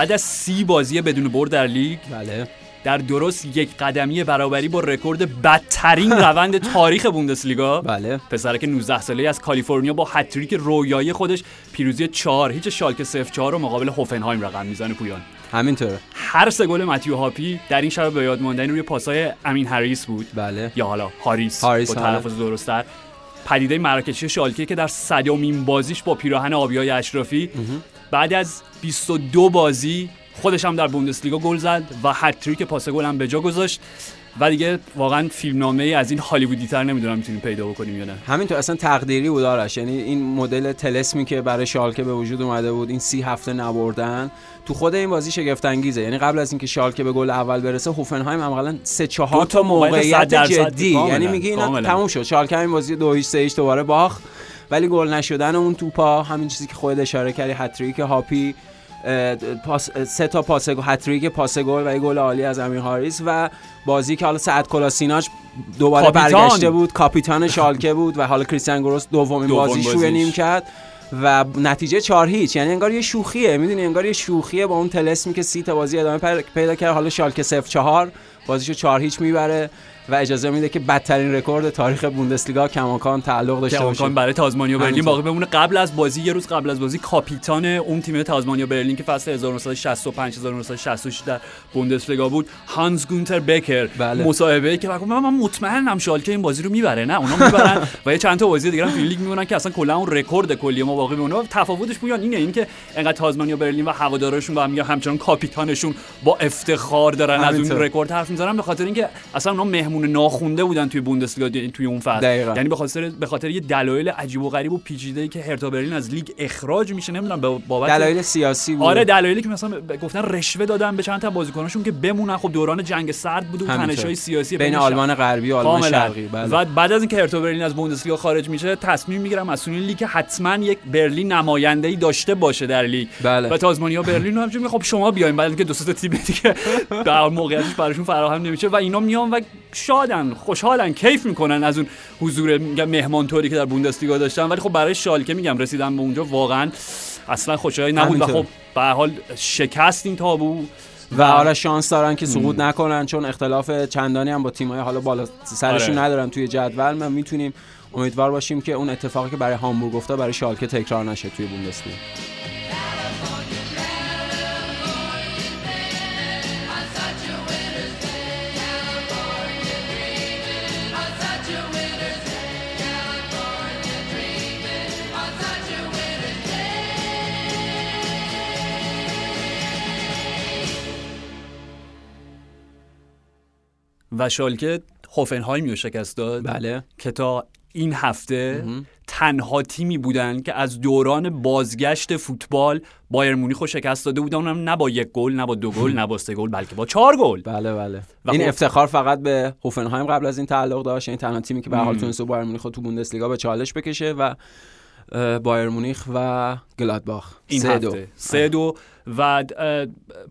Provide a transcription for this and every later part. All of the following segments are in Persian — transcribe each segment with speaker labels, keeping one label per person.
Speaker 1: بعد از سی بازی بدون برد در لیگ
Speaker 2: بله.
Speaker 1: در درست یک قدمی برابری با رکورد بدترین روند تاریخ بوندسلیگا.
Speaker 2: بله.
Speaker 1: پسرک 19 ساله از کالیفرنیا با هتریک رویایی خودش پیروزی 4 هیچ شالکه 0 4 رو مقابل هوفنهایم رقم می‌زنه پویان.
Speaker 2: همینطوره.
Speaker 1: هر سه گل متیو هاپی در این شب به یاد ماندنی روی پاسای امین هریس بود.
Speaker 2: بله.
Speaker 1: یا حالا هاریس,
Speaker 2: هاریس،
Speaker 1: با
Speaker 2: آره.
Speaker 1: تلفظ درستتر. پدیده مراکشی شالکه که در صدمین بازیش با پیراهن آبیای اشرافی بعد از 22 بازی خودش هم در بوندسلیگا گل زد و هتریک پاس گل هم به جا گذاشت. و دیگه واقعا فیلمنامه ای از این هالیوودی تر نمی‌دونم می‌تونیم پیدا بکنیم یا نه.
Speaker 2: همینطور اصلا تقدیری بود آرش. یعنی این مدل تلسمی که برای شالکه به وجود اومده بود این سی هفته نبردن تو خود این بازی شگفت انگیزه یعنی قبل از اینکه شالکه به گل اول برسه هوفنهایم عملا سه چهار
Speaker 1: تا موقعیت
Speaker 2: جدی. یعنی میگه اینا. تموم شد. شالکه این بازی دو هیچ سه هیچ دوباره باخت. ولی گل نشدن اون توپا همین چیزی که خودت اشاره کردی هتریک هاپی پاس سه تا پاس گل هتریک پاس گل و یه گل عالی از امین هاریس و بازی که حالا سئاد کلاشیناچ دوباره
Speaker 1: کاپیتان.
Speaker 2: برگشته بود. کاپیتان شالکه بود و حالا کریستیان گروس دومین
Speaker 1: دوم
Speaker 2: بازیش رو
Speaker 1: بازیش.
Speaker 2: نیم کرد و نتیجه چهار هیچ. یعنی انگار یه شوخیه. می‌دونی انگار یه شوخیه با اون تلسمی که سی تا بازی ادامه پیدا کرد. حالا شالکه 0 4 بازیشو 4 هیچ می‌بره. و اجازه میده که بدترین رکورد تاریخ بوندسلیگا کماکان تعلق داشته
Speaker 1: که
Speaker 2: باشه
Speaker 1: امکان برای تاسمانیا برلین. باقی بمونه قبل از بازی یه روز قبل از بازی کاپیتان اون تیم تاسمانیا برلین که فصل 1965 1966 در بوندسلیگا بود هانس گونتر بکر
Speaker 2: بله.
Speaker 1: مصاحبه که من من مطمئنم شالکه این بازی رو می‌بره نه اونا می‌برن و یه چند تا بازی دیگه هم لیگ میمونن که اصلا کلا اون رکورد کلی ما باقی میمونه و تفاوتش پویان اینه اینکه انقدر تاسمانیا برلین و هوادارشون با هم همچنان کاپیتانشون با افتخار دارن از اون. رکورد حرف می‌زنن به خاطر اینکه اصلا اونا مهمون ناخونده بودن توی بوندسلیگا یعنی توی اون فصل. یعنی به خاطر به خاطر یه دلایل عجیب و غریب و پیچیده ای که هرتا برلین از لیگ اخراج میشه نمی‌دونم بابت
Speaker 2: دلایل سیاسی بود
Speaker 1: آره دلایلی که مثلا گفتن رشوه دادن به چند تا بازیکناشون که بمونن خب دوران جنگ سرد بود و. تنش‌های سیاسی
Speaker 2: بین آلمان غربی و آلمان. شرقی بله.
Speaker 1: و بعد از اینکه هرتا برلین از بوندسلیگا خارج میشه تصمیم می‌گیرن مسئولین لیگ حتما یک برلین نماینده ای داشته باشه در لیگ
Speaker 2: بله.
Speaker 1: و تاسمانیا برلین رو همچنین خب شما بیاین بعد اینکه دو سه تا تیم دیگه در موقعیتش براشون فراهم نمیشه و اینا میان و شادن خوشحالن کیف می‌کنن از اون حضور میگم مهمانطوری که در بوندسلیگا داشتن. ولی خب برای شالکه میگم رسیدن به اونجا واقعا اصلا خوشحالی نبود و. خب به حال شکست این تابو.
Speaker 2: و آره شانس دارن که سقوط نکنن چون اختلاف چندانی هم با تیم‌های حالا بالا سرشون
Speaker 1: آره.
Speaker 2: ندارن توی جدول. ما می‌تونیم امیدوار باشیم که اون اتفاقی که برای هامبورگ افتاد برای شالکه تکرار نشه توی بوندسلیگا.
Speaker 1: و شالکه هوفنهایم رو شکست داد.
Speaker 2: بله.
Speaker 1: که تا این هفته تنها تیمی بودن که از دوران بازگشت فوتبال بایر مونیخ رو شکست داده بودن. اونم نه با یک گل نه با دو گل نه با سه گل بلکه با چهار گل.
Speaker 2: بله بله.
Speaker 1: و
Speaker 2: این
Speaker 1: خب-
Speaker 2: افتخار فقط به هوفنهایم قبل از این تعلق داشت. این تنها تیمی که به حال. تونست بایر مونیخ رو تو بوندسلیگا به چالش بکشه و بایر مونیخ و گلادباخ.
Speaker 1: این
Speaker 2: سه
Speaker 1: هفته.
Speaker 2: دو
Speaker 1: سه دو. و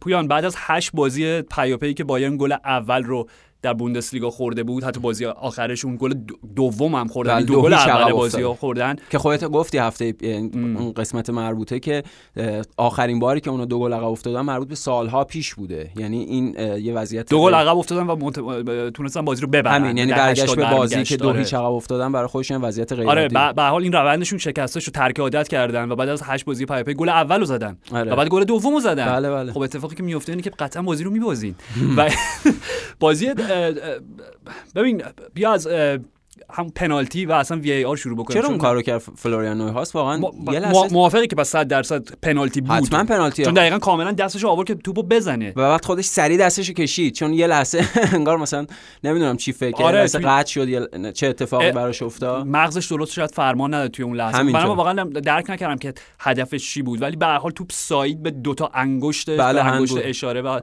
Speaker 1: پویان بعد از هشت بازی پیاپی که بایرن گل اول رو در بوندسلیگا خورده بود حتی بازی آخرشون گل دو- دوم هم خوردن
Speaker 2: بله،
Speaker 1: دو
Speaker 2: دو
Speaker 1: گل اول بازی ها. خوردن
Speaker 2: که خودت گفتی هفته اون قسمت مربوطه که آخرین باری که اونا دو گل عقب افتادن مربوط به سالها پیش بوده یعنی این یه وضعیت
Speaker 1: دو گل عقب افتادن و منت... تونستن بازی رو ببرن
Speaker 2: همین یعنی برگشت
Speaker 1: 80
Speaker 2: به بازی که دو
Speaker 1: آره.
Speaker 2: هیچ عقب افتادن برای خودشون وضعیت غیر
Speaker 1: آره. به حال این روندشون شکسته شد ترک عادت کردن و بعد از هشت بازی پای پی گل اول رو زدن
Speaker 2: آره.
Speaker 1: و بعد گل دوم رو زدن
Speaker 2: بله، بله.
Speaker 1: خب اتفاقی که میفته اینه که قطعا بازی رو میبازین و بازی ببین بیا از هم پنالتی و اصلا VAR شروع بکنه
Speaker 2: چرا اون کارو کرد فلوریان نویهاوس واقعا. یه. لحظه.
Speaker 1: موافقی که پس 100 درصد پنالتی بود.
Speaker 2: حتما پنالتی.
Speaker 1: چون دقیقا کاملا دستش آورد که توپو بزنه.
Speaker 2: و بعد خودش سریع دستشو کشید. چون یه لحظه انگار مثلا نمی‌دونم چی فکر کرد.
Speaker 1: آره،
Speaker 2: مثلا قطع شد یا چه اتفاقی براش افتاد؟
Speaker 1: مغزش درست شاید فرمان نداد توی اون لحظه. من واقعا درک نکردم که هدفش چی بود. ولی به هر حال توپ سایید به دوتا انگشت
Speaker 2: بله،
Speaker 1: به
Speaker 2: هند
Speaker 1: انگشت. اشاره و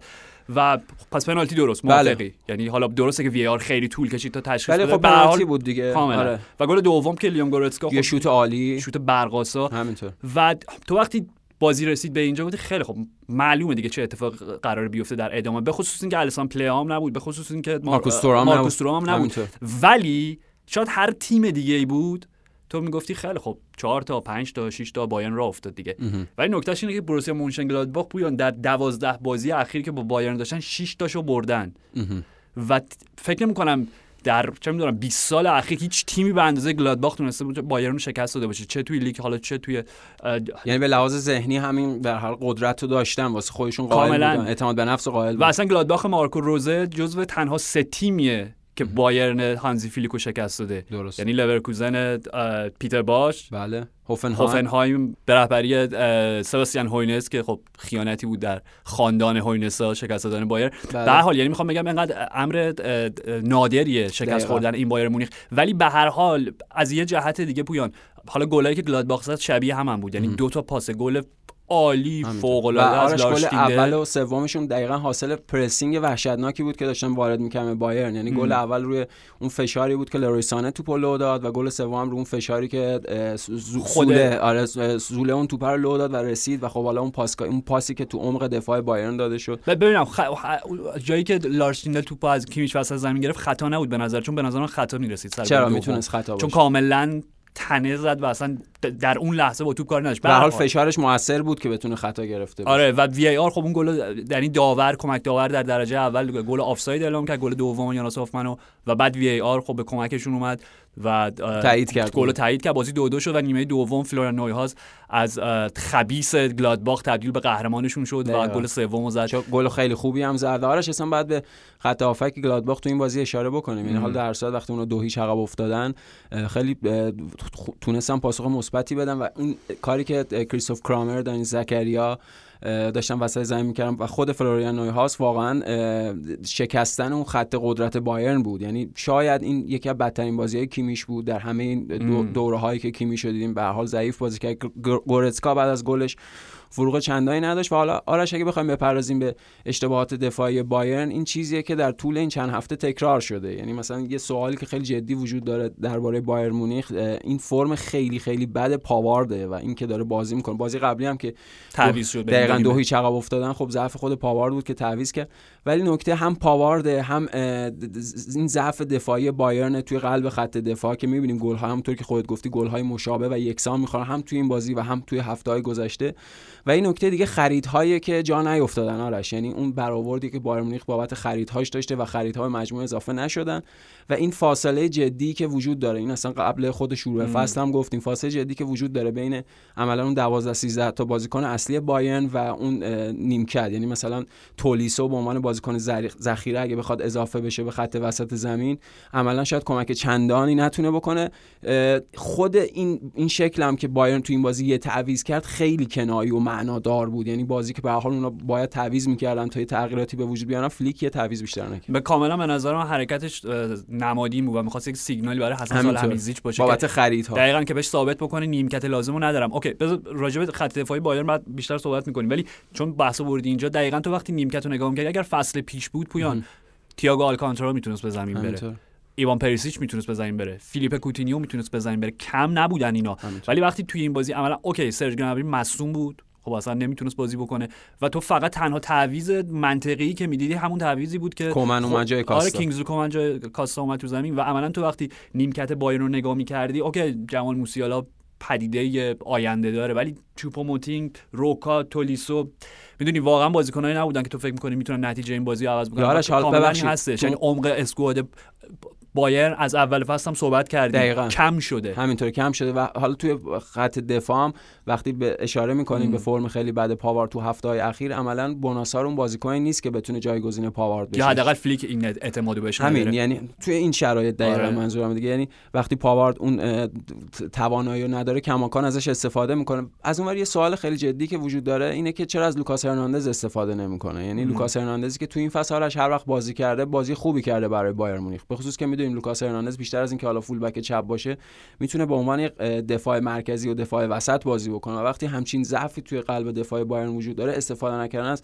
Speaker 1: و پس پنالتی درست
Speaker 2: بله.
Speaker 1: موافقی. یعنی حالا درسته که وی آر خیلی طول کشید تا تشخیص بده.
Speaker 2: خب پنالتی بود دیگه.
Speaker 1: کاملا.
Speaker 2: آره.
Speaker 1: و گل دوم که لیام گورتسکا
Speaker 2: یه
Speaker 1: خب
Speaker 2: شوت عالی.
Speaker 1: شوت برقاسا
Speaker 2: همینطور.
Speaker 1: و تو وقتی بازی رسید به اینجا بودی خیلی خب معلومه دیگه چه اتفاق قرار بیفته در ادامه. به خصوص اینکه الیسان پلیام نبود به خصوص اینکه مار-
Speaker 2: مارکوس تورام نبود.
Speaker 1: نبود. ولی شاید هر تیم دیگه ای بود تو می‌گفتی خیلی خب چهار تا پنج تا 6 تا بایرن را افتاد دیگه. ولی نکتهش اینه که بروسیا مونشنگلادباخ پویان در دوازده بازی اخیر که با بایرن داشتن 6 تاشو بردن. و فکر نمی کنم در چه می‌دونم 20 سال اخیر هیچ تیمی به اندازه گلادباخ تونسته بود بایرن رو شکست داده باشه. چه توی لیگ حالا چه توی
Speaker 2: یعنی به لحاظ ذهنی همین در حال قدرت رو داشتن واسه خودشون قائل. بودن اعتماد به نفس قائل
Speaker 1: و
Speaker 2: بودن.
Speaker 1: اصلا گلادباخ مارکو روزه جزو تنها سه تیمیه که بایرن هانزی فلیکو شکست داده.
Speaker 2: درست.
Speaker 1: یعنی لورکوزن پیتر بوش.
Speaker 2: بله. هوفنهایم.
Speaker 1: هوفنهایم به رهبری سباستیان هوینس که خب خیانتی بود در خاندان هوینسا شکست دادن بایرن
Speaker 2: بله.
Speaker 1: به هر حال یعنی می‌خوام بگم اینقدر امر نادریه شکست
Speaker 2: دقیقاً.
Speaker 1: خوردن این بایرن مونیخ. ولی به هر حال از یه جهت دیگه پویان. حالا گلایی که گلادباخ زد شبیه هم, هم بود. یعنی دو تا پاس گل عالی فوق العاده از لارس
Speaker 2: اول. و سومشون دقیقا حاصل pressing وحشتناکی بود که داشتن وارد می‌کردن به بایرن. یعنی گل اول روی اون فشاری بود که لرویسانه توپو لو داد و گل سوم روی اون فشاری که زوله آره زوله اون توپ رو لو داد و رسید و خب حالا اون پاس اون پاسی که تو عمق دفاع بایرن داده شد.
Speaker 1: ببینم خ... جایی که لارس اشتیندل توپ از کیمیش وسط زمین گرفت خطا نبود به نظر چون به نظر من خطا می‌رسید
Speaker 2: چرا. می‌تونست خطا
Speaker 1: چون
Speaker 2: باشه؟
Speaker 1: کاملا تنه زد و اصلا در اون لحظه با توپ کار نداشت
Speaker 2: به حال. فشارش موثر بود که بتونه خطا گرفته باشه
Speaker 1: آره و VAR خب اون گل یعنی داور کمک داور در درجه اول گل آفساید اعلام کرد گل دوم یوناس هوفمنو و بعد VAR خب به کمکشون اومد و
Speaker 2: تایید کرد.
Speaker 1: گل رو تایید کرد. بازی دو دو شد و نیمه دوم فلوریان نویهاوس از اه، خبیث گلادباخ تبدیل به قهرمانشون شد و. گل سوم زد.
Speaker 2: گل خیلی خوبی هم زد. آرش اصلا بعد به خط هافک گلادباخ تو این بازی اشاره بکنیم. یعنی حال در صورت وقتی اونو دو هیچ عقب افتادن خیلی تونستن پاسخ مثبتی بدن و این کاری که کریستوف کرامر دانی زکریا اه، داشتن وسط زمین می‌کردن و خود فلوریان نویهاوس واقعا شکستن اون خط قدرت بایرن بود. یعنی شاید این یکی از بدترین بازی کیمیش بود در همه این دو دوره هایی که کیمیش رو دیدیم به حال ضعیف بازی کرد. گورتسکا بعد از گلش فروغ چندانی نداشت و حالا آرش اگه بخوایم بپردازیم به اشتباهات دفاعی بایرن این چیزیه که در طول این چند هفته تکرار شده. یعنی مثلا یه سوالی که خیلی جدی وجود داره درباره بایر مونیخ این فرم خیلی خیلی بد پاوارده و این که داره بازی می‌کنه. بازی قبلی هم که
Speaker 1: تعویض شد
Speaker 2: دقیقا دو. هیچ عقب افتادن خب ضعف خود پاوارد بود که تعویض کرد. ولی نکته هم پاوارده هم این ضعف دفاعی بایرن توی قلب خط دفاع که می‌بینیم گل ها همونطور که خودت گفتی گل های مشابه و یکسان می‌خورن هم توی این بازی و هم توی هفته های گذشته. و این نکته دیگه خریدهایی که جا نیافتادن آرش. یعنی اون برآوردی که بایر مونیخ بابت خریدهاش داشته و خریدها به مجموع اضافه نشدن. و این فاصله جدی که وجود داره. این اصلا قبل خود شروع فصل هم گفتیم. فاصله جدی که وجود داره بین عملا اون 12 13 تا بازیکن اصلی بایرن و اون نیمکت. یعنی مثلا تولیسو به عنوان بازیکن ذخیره اگه بخواد اضافه بشه به خط وسط زمین عملا شاید کمک چندانی نتونه بکنه. خود این این شکل هم که بایرن تو این بازی یه تعویض کرد خیلی کنایی و معنادار بود. یعنی بازی که به هر حال اونا باید تعویض می‌کردن تا یه تغییراتی به وجود بیارن فلیک یه تعویض بیشتر نکرد.
Speaker 1: به کاملا به نظر من حرکتش نمادین بود و می‌خواست یک سیگنالی برای حسن
Speaker 2: همینطور.
Speaker 1: صالح‌حمیدزیچ باشه
Speaker 2: بابت خریدها.
Speaker 1: دقیقا که بهش ثابت بکنه نیمکت لازمو ندارم. okay بذار راجع به خط دفاعی بایرن بعد بیشتر صحبت می‌کنیم. ولی چون بحثو بردی اینجا دقیقا تو وقتی نیمکت رو نگاه می‌کردی اگر فصل پیش بود پویان تییاگو آلکانتارا می‌تونست به زمین بره.
Speaker 2: همینطور.
Speaker 1: ایوان پریسیچ می‌تونست به زمین بره. فیلیپ کوتینیو می‌تونست به زمین بره. کم نبودن اینا.
Speaker 2: همینطور.
Speaker 1: ولی وقتی توی این بازی عملا okay سرج گنابری مصدوم بود. خب اصلا نمی‌تونست بازی بکنه و تو فقط تنها تعویض منطقی که می‌دیدی همون تعویضی بود که
Speaker 2: کومن اومد جای
Speaker 1: آره
Speaker 2: کاستا.
Speaker 1: کینگزلی کومن جای کاستا اومد تو زمین و عملا تو وقتی نیمکت بایرن رو نگاه می‌کردی okay جمال موسیالا پدیده آینده داره ولی چوپوموتینگ روکا تولیسو می‌دونی واقعا بازیکنایی نبودن که تو فکر می‌کنی می‌تونن نتیجه این بازی عوض بکنن
Speaker 2: یارش، حال.
Speaker 1: هستش یعنی عمق اسکواد بایر از اول فصل هم صحبت کردیم.
Speaker 2: دقیقاً.
Speaker 1: کم شده.
Speaker 2: همینطور کم شده و حالا توی خط دفاع هم وقتی به اشاره می‌کنیم به فرم خیلی بد پاوارد تو هفته های اخیر عملا بوناسار اون بازیکنی نیست که بتونه جایگزین پاوارد بشه.
Speaker 1: یا حداقل فلیک این اعتمادو بهش
Speaker 2: همین
Speaker 1: نداره.
Speaker 2: یعنی توی این شرایط دقیقا
Speaker 1: آره.
Speaker 2: منظورم دیگه. یعنی وقتی پاوارد اون توانایی رو نداره کماکان ازش استفاده می‌کنه. از اون ور یه سوال خیلی جدی که وجود داره اینه که چرا از لوکاس هرناندز استفاده نمی‌کنه؟ یعنی لوکاس هرناندزی که تو این فصل هر وقت بازی کرده بازی خوبی کرده برای بایرن مونیخ به خصوص که می‌دونیم لوکاس هرناندز بیشتر از اینکه حالا full back چپ باشه می‌تونه به عنوان یک دفاع مرکزی و دفاع وسط بازی بکنه. و وقتی همچین ضعفی توی قلب دفاع بایرن وجود داره استفاده نکردن از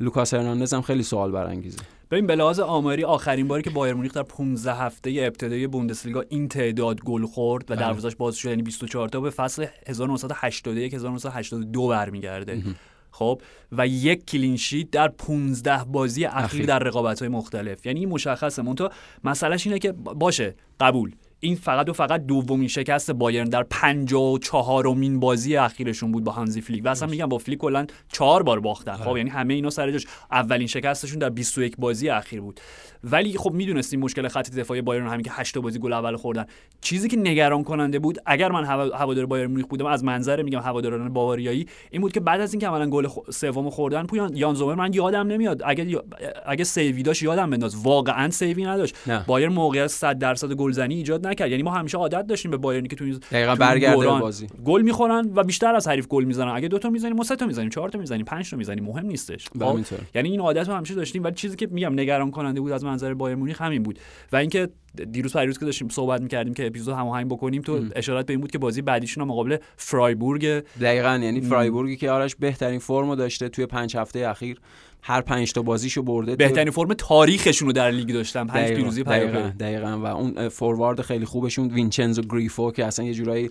Speaker 2: لوکاس هرناندز هم خیلی سوال برانگیزه.
Speaker 1: ببین به لحاظ آماری آخرین باری که بایرن مونیخ در 15 هفته ابتدایی بوندسلیگا این تعداد گل خورد و
Speaker 2: بله.
Speaker 1: دروازش باز شد یعنی 24 تا به فصل 1981 1982 برمیگرده. خب و یک clean sheet در 15 بازی اخیر. در رقابت‌های مختلف. یعنی این مشخصه. منتها مسئلهش اینه که باشه قبول. این فقط و فقط دومین شکست بایرن در 54 امین بازی اخیرشون بود با هانزی فلیک. و اصلا میگم با فلیک کلا چهار بار باختن. خب یعنی همه اینا سر جاش. اولین شکستشون در 21 بازی اخیر بود. ولی خب می‌دونستیم مشکل خط دفاعی بایرن همین که 8 تا بازی گل اول خوردن. چیزی که نگران کننده بود اگر من هوا- هوادار بایر مونیخ بودم از منظر میگم هواداران باواریایی این بود که بعد از اینکه عملا گل سوم خوردن پویان یان زومر من یادم نمیاد. اگه اگه سیوی داشت یادم بنداز. واقعا سیوی نداشت. بایر موقعیت 100 درصد گلزنی ایجاد نکرد. یعنی ما همیشه عادت داشتیم به بایرنی که تو این
Speaker 2: دقیقاً برگرده بازی.
Speaker 1: گل می‌خورن و بیشتر از حریف گل می‌زنن. اگه دو تا می‌زنیم ما سه تا می‌زنیم چهار تا می‌زنیم پنج تا می‌زنیم مهم نیستش. خب؟ یعنی این عادت رو همیشه داشتیم. ولی چیزی که میگم نگران کننده بود از منظر بایرن مونیخ همین بود. و اینکه دیروز پریروز که داشتیم صحبت می‌کردیم که اپیزود هماهنگ بکنیم تو اشاره‌ت به این بود که بازی بعدیشون مقابل فرایبورگ
Speaker 2: دقیقا یعنی فرایبورگی که آرش بهترین فرمو داشته توی پنج هفته اخیر هر پنج تا بازیشو برده
Speaker 1: بهترین فرم تاریخشون رو در لیگ داشتن پنج
Speaker 2: دقیقاً،
Speaker 1: پیروزی
Speaker 2: دقیقاً,
Speaker 1: پیاپی.
Speaker 2: دقیقاً و اون فوروارد خیلی خوبشون وینچنزو گریفو که اصلا یه جورایی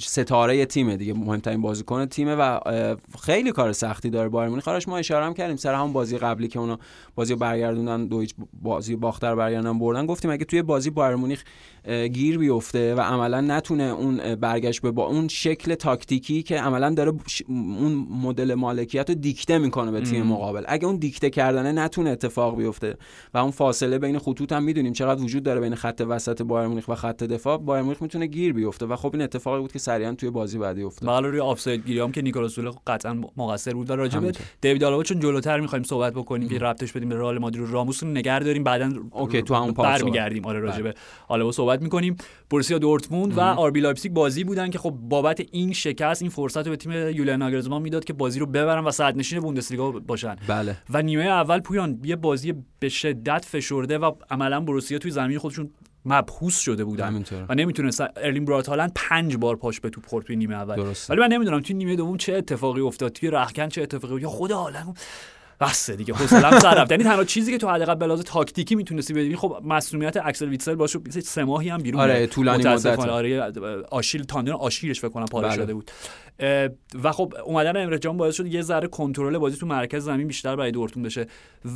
Speaker 2: ستاره تیمه دیگه مهمترین بازیکن تیمه و خیلی کار سختی داره بایر مونیخ. آرش ما اشاره هم کردیم سر همون بازی قبلی که اونا بازی رو برگردوندن دو هیچ بازی باختر برگردوندن بردن. گفتیم اگه توی بازی بایر مونیخ گیر بیفته و عملا نتونه اون برگشت به با اون شکل تاکتیکی که عملا داره اون مدل مالکیت رو دیکته می‌کنه به تیم مقابل. اگه اون دیکته کردنه نتونه اتفاق بیفته و اون فاصله بین خطوط هم می‌دونیم چقدر وجود داره بین خط وسط بایر مونیخ و خط دفاع. بایر مونیخ می‌تونه گیر بیفته و خب این اتفاقی بود که سریعا توی بازی بعدی افتاد.
Speaker 1: بله روی آفساید گیری هم که نیکولاس سوله قطعا مقصر بود. و راجع به. دیوید آلابا چون جلوتر می‌خوایم صحبت بکنیم که ربطش بدیم به رئال مادرید و راموس رو نگه داریم بعدا
Speaker 2: okay، تو همون part
Speaker 1: برمیگردیم. آره راجع به آلابا صحبت می‌کنیم. بروسیا دورتموند و آربی لایپزیگ بازی بودن که خب بابت این شکست این فرصت رو به تیم یولیان ناگلزمان می‌داد که بازی رو ببرن و صدرنشین بوندسلیگا باشن.
Speaker 2: بله.
Speaker 1: و نیمه اول پویان یه بازی به شدت فشرده و عملا بروسیا توی زمین خودشون محبوس شده بودن
Speaker 2: همینطوره.
Speaker 1: و نمی‌تونست ارلینگ براوت هالند پنج بار پاش به توپ خورد توی نیمه اول
Speaker 2: درسته.
Speaker 1: ولی من نمی‌دونم توی نیمه دوم چه اتفاقی افتاد توی رخکن چه اتفاقی. یا خود هالند بسه دیگه حوصله‌ام سر رفت یعنی تنها چیزی که تو حداقل به لحاظ تاکتیکی می‌تونستی ببینی خب مسئولیت اکسل ویتسل باشه سه ماهی هم بیرون
Speaker 2: آره، طولانی مدته.
Speaker 1: آره آشیل تاندون آشیلش فکر کنم پاره
Speaker 2: بله.
Speaker 1: شده بود و خب اومدن امره جان باعث شد یه ذره کنترل بازی تو مرکز زمین بیشتر برای دورتموند بشه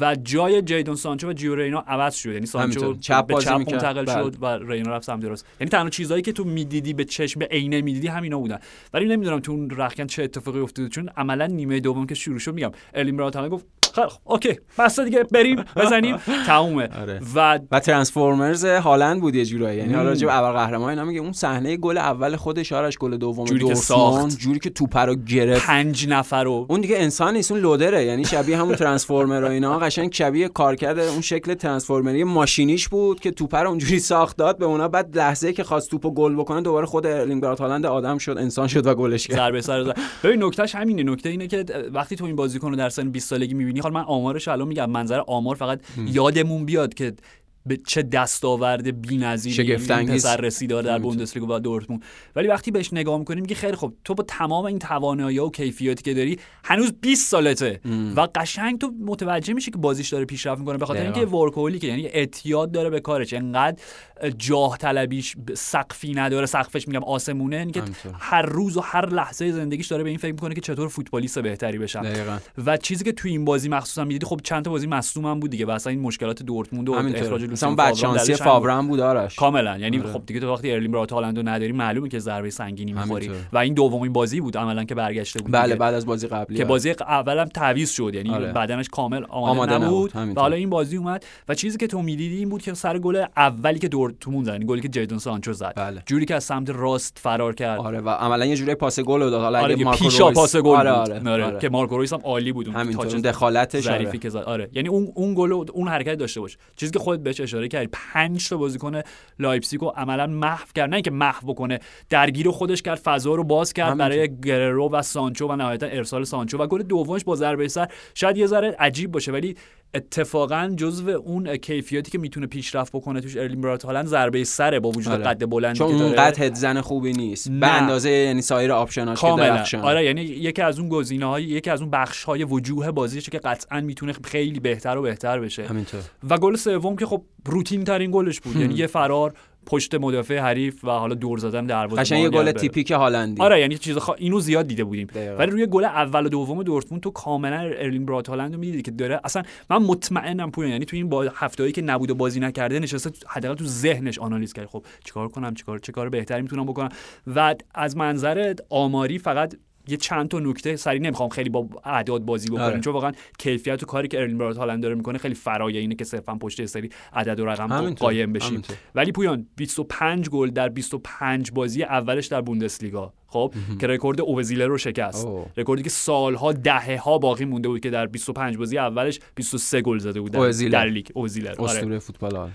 Speaker 1: و جای جیدون سانچو و جیو رینا عوض شد یعنی سانچو.
Speaker 2: چپ
Speaker 1: به چپ. منتقل
Speaker 2: بله.
Speaker 1: شد و رینا رفت سمت راست یعنی تنها چیزایی که تو می‌دیدی به چشم به عینه می‌دیدی همینا بودن ولی نمی‌دونم تو اون رختکن چه اتفاقی افتاد چون عملا نیمه دوم که شروع شد میگم هالند گفت خب، okay. بس دیگه بریم بزنیم. تمومه.
Speaker 2: آره.
Speaker 1: و
Speaker 2: و ترانسفورمرز هالند بود یه جورایی. یعنی. حالا راجع به ابرقهرمان اینا میگه اون صحنه گل اول خودش آرش گل دوم
Speaker 1: جوری که ساخت.
Speaker 2: جوری که توپ رو گرفت.
Speaker 1: پنج نفر رو.
Speaker 2: اون دیگه انسان نیست اون لودره. یعنی شبیه همون ترانسفورمر و اینا. قشنگ شبیه کارکرد اون شکل ترانسفورمری ماشینیش بود که توپ رو اونجوری ساخت داد به اونا. بعد لحظه که خواست توپو گل بکنه دوباره خود ارلینگ برات هالند آدم شد انسان شد و گلش کرد.
Speaker 1: ضربه سر ببین نکتهش همینه. نکته اینه که وقتی تو این بازیکن رو در سن 20 سالگی می‌بینی حالا من آمارش الان میگم منظر آمار فقط یادمون بیاد که به چه دستاورد بی‌نظیری این. پسر رسیده در. بوندسلیگا و دورتموند ولی وقتی بهش نگاه می‌کنی میگی خیلی خب تو با تمام این توانایی و کیفیاتی که داری هنوز 20 سالته و قشنگ تو متوجه میشی که بازیش داره پیشرفت می‌کنه به خاطر. اینکه ورکولی که یعنی اعتیاد داره به کارش انقدر جاه طلبیش سقفی نداره سقفش میگم آسمونه یعنی که
Speaker 2: همینطور.
Speaker 1: هر روز و هر لحظه زندگیش داره به این فکر می‌کنه که چطور فوتبالیست بهتری بشم
Speaker 2: دقیقاً
Speaker 1: و چیزی که توی این بازی مخصوصا می‌دیدی خب چند تا بازی مصدوم هم بود دیگه و اصلا این مشکلات دورتموند و. اخراج
Speaker 2: مثلا
Speaker 1: دلش هم
Speaker 2: بود. آرش
Speaker 1: کاملا یعنی
Speaker 2: آره.
Speaker 1: خب دیگه تو وقتی ارلین برات هالند رو نداری معلومه که ضربه سنگینی می‌خوری. و این دومین بازی بود عملا که برگشته بود
Speaker 2: بله. بعد از بازی قبلی
Speaker 1: که
Speaker 2: آره.
Speaker 1: بازی اولم تعویض شد یعنی
Speaker 2: آره.
Speaker 1: بدنش کامل آماده,
Speaker 2: آماده
Speaker 1: نبود و. حالا این بازی اومد و چیزی که تو می‌دیدی این بود که سر گل اولی که دورتموند زد یعنی گلی که جیدون سانچو زد
Speaker 2: بله.
Speaker 1: جوری که از سمت راست فرار کرد
Speaker 2: آره و عملا یه جوری پاس گل رو داد حالا
Speaker 1: آره
Speaker 2: مارکو
Speaker 1: پیشا پاس گل
Speaker 2: آره آره,
Speaker 1: آره.
Speaker 2: آره.
Speaker 1: که مارکو رویس هم عالی بود اون تاچ
Speaker 2: دخالتش
Speaker 1: ظریفی
Speaker 2: آره.
Speaker 1: که زد آره یعنی اون اون گل و اون حرکت داشته باش چیزی که خودت بهش اشاره کردی. پنج تا بازیکن لایپزیگ رو عملا محو کرد. نه اینکه محو بکنه درگیر خودش کرد فضا رو باز کرد. برای گررو و سانچو و نهایتا ارسال سانچو. و گل دومش با ضربه سر شاید یه ذره عجیب باشه ولی اتفاقا جزو اون کیفیاتی که می‌تونه پیشرفت بکنه توش ارلینگ برات هالند ضربه سره با وجود
Speaker 2: آره.
Speaker 1: قد بلندی
Speaker 2: چون
Speaker 1: که داره.
Speaker 2: اونقدر هدزن خوبی نیست. به
Speaker 1: نه.
Speaker 2: اندازه یعنی سایر آپشناش که
Speaker 1: کاملا.
Speaker 2: درخشان.
Speaker 1: آره یعنی یکی از اون گزینه های یکی از اون بخش های وجوه بازیشه که قطعا می‌تونه خیلی بهتر و بهتر بشه.
Speaker 2: همینطور.
Speaker 1: و گل سوم که خب روتین ترین گلش بود. یعنی یه فرار پشت مدافع حریف و حالا دور زدن دروازه
Speaker 2: قشنگ یه گل تیپیک هالندی.
Speaker 1: آره یعنی چیز خا... اینو زیاد دیده بودیم.
Speaker 2: دقیقاً.
Speaker 1: ولی روی گل اول و دوم دورتموند تو کاملا ارلین برات هالند رو می‌دیدی که داره اصلا من مطمئنم پویان یعنی تو این با هفتهایی که نبود و بازی نکرده نشسته حداقل تو ذهنش آنالیز کرد خب چیکار کنم؟ چیکار چه کار بهتری می‌تونم بکنم؟ و از منظر آماری فقط یه چند تا نکته سری نمی‌خوام خیلی با اعداد بازی بکنیم
Speaker 2: آره.
Speaker 1: چون واقعا کیفیت و کاری که ارلینگ برات هالند داره می‌کنه خیلی فرای اینه که صرفا پشت سری عدد و رقم. قایم بشیم
Speaker 2: همینطور.
Speaker 1: ولی پویان 25 گل در 25 بازی اولش در بوندسلیگا خب که رکورد اووه زیلر رو شکست. رکوردی که سالها دهه ها باقی مونده بود که در 25 بازی اولش 23 گل زده بود در, لیگ اووه زیلر
Speaker 2: آره. فوتبال.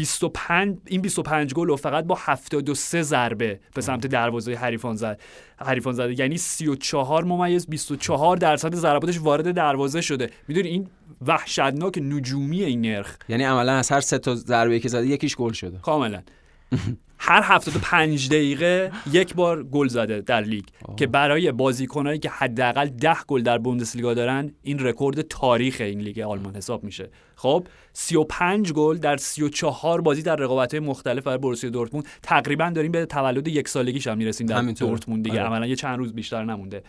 Speaker 1: 25 این 25 گل رو فقط با 73 ضربه به سمت دروازه حریفان زد. حریفان زده یعنی 34 ممیز 24 درصد ضرباتش وارد دروازه شده. می‌دونی این وحشتناک نجومی این نرخ.
Speaker 2: یعنی عملا از هر سه تا ضربه که زده یکیش گل شده.
Speaker 1: کاملا. هر 75 دقیقه یک بار گل زده در لیگ. که برای بازیکنایی که حداقل 10 گل در بوندسلیگا دارن این رکورد تاریخ این لیگ آلمان حساب میشه. خب 35 گل در 34 بازی در رقابت‌های مختلف برای بروسیا دورتموند. تقریبا داریم به تولد یک سالگیش هم می‌رسیم در
Speaker 2: همینطور.
Speaker 1: دورتموند دیگه.
Speaker 2: آره.
Speaker 1: عملا یه چند روز بیشتر نمونده.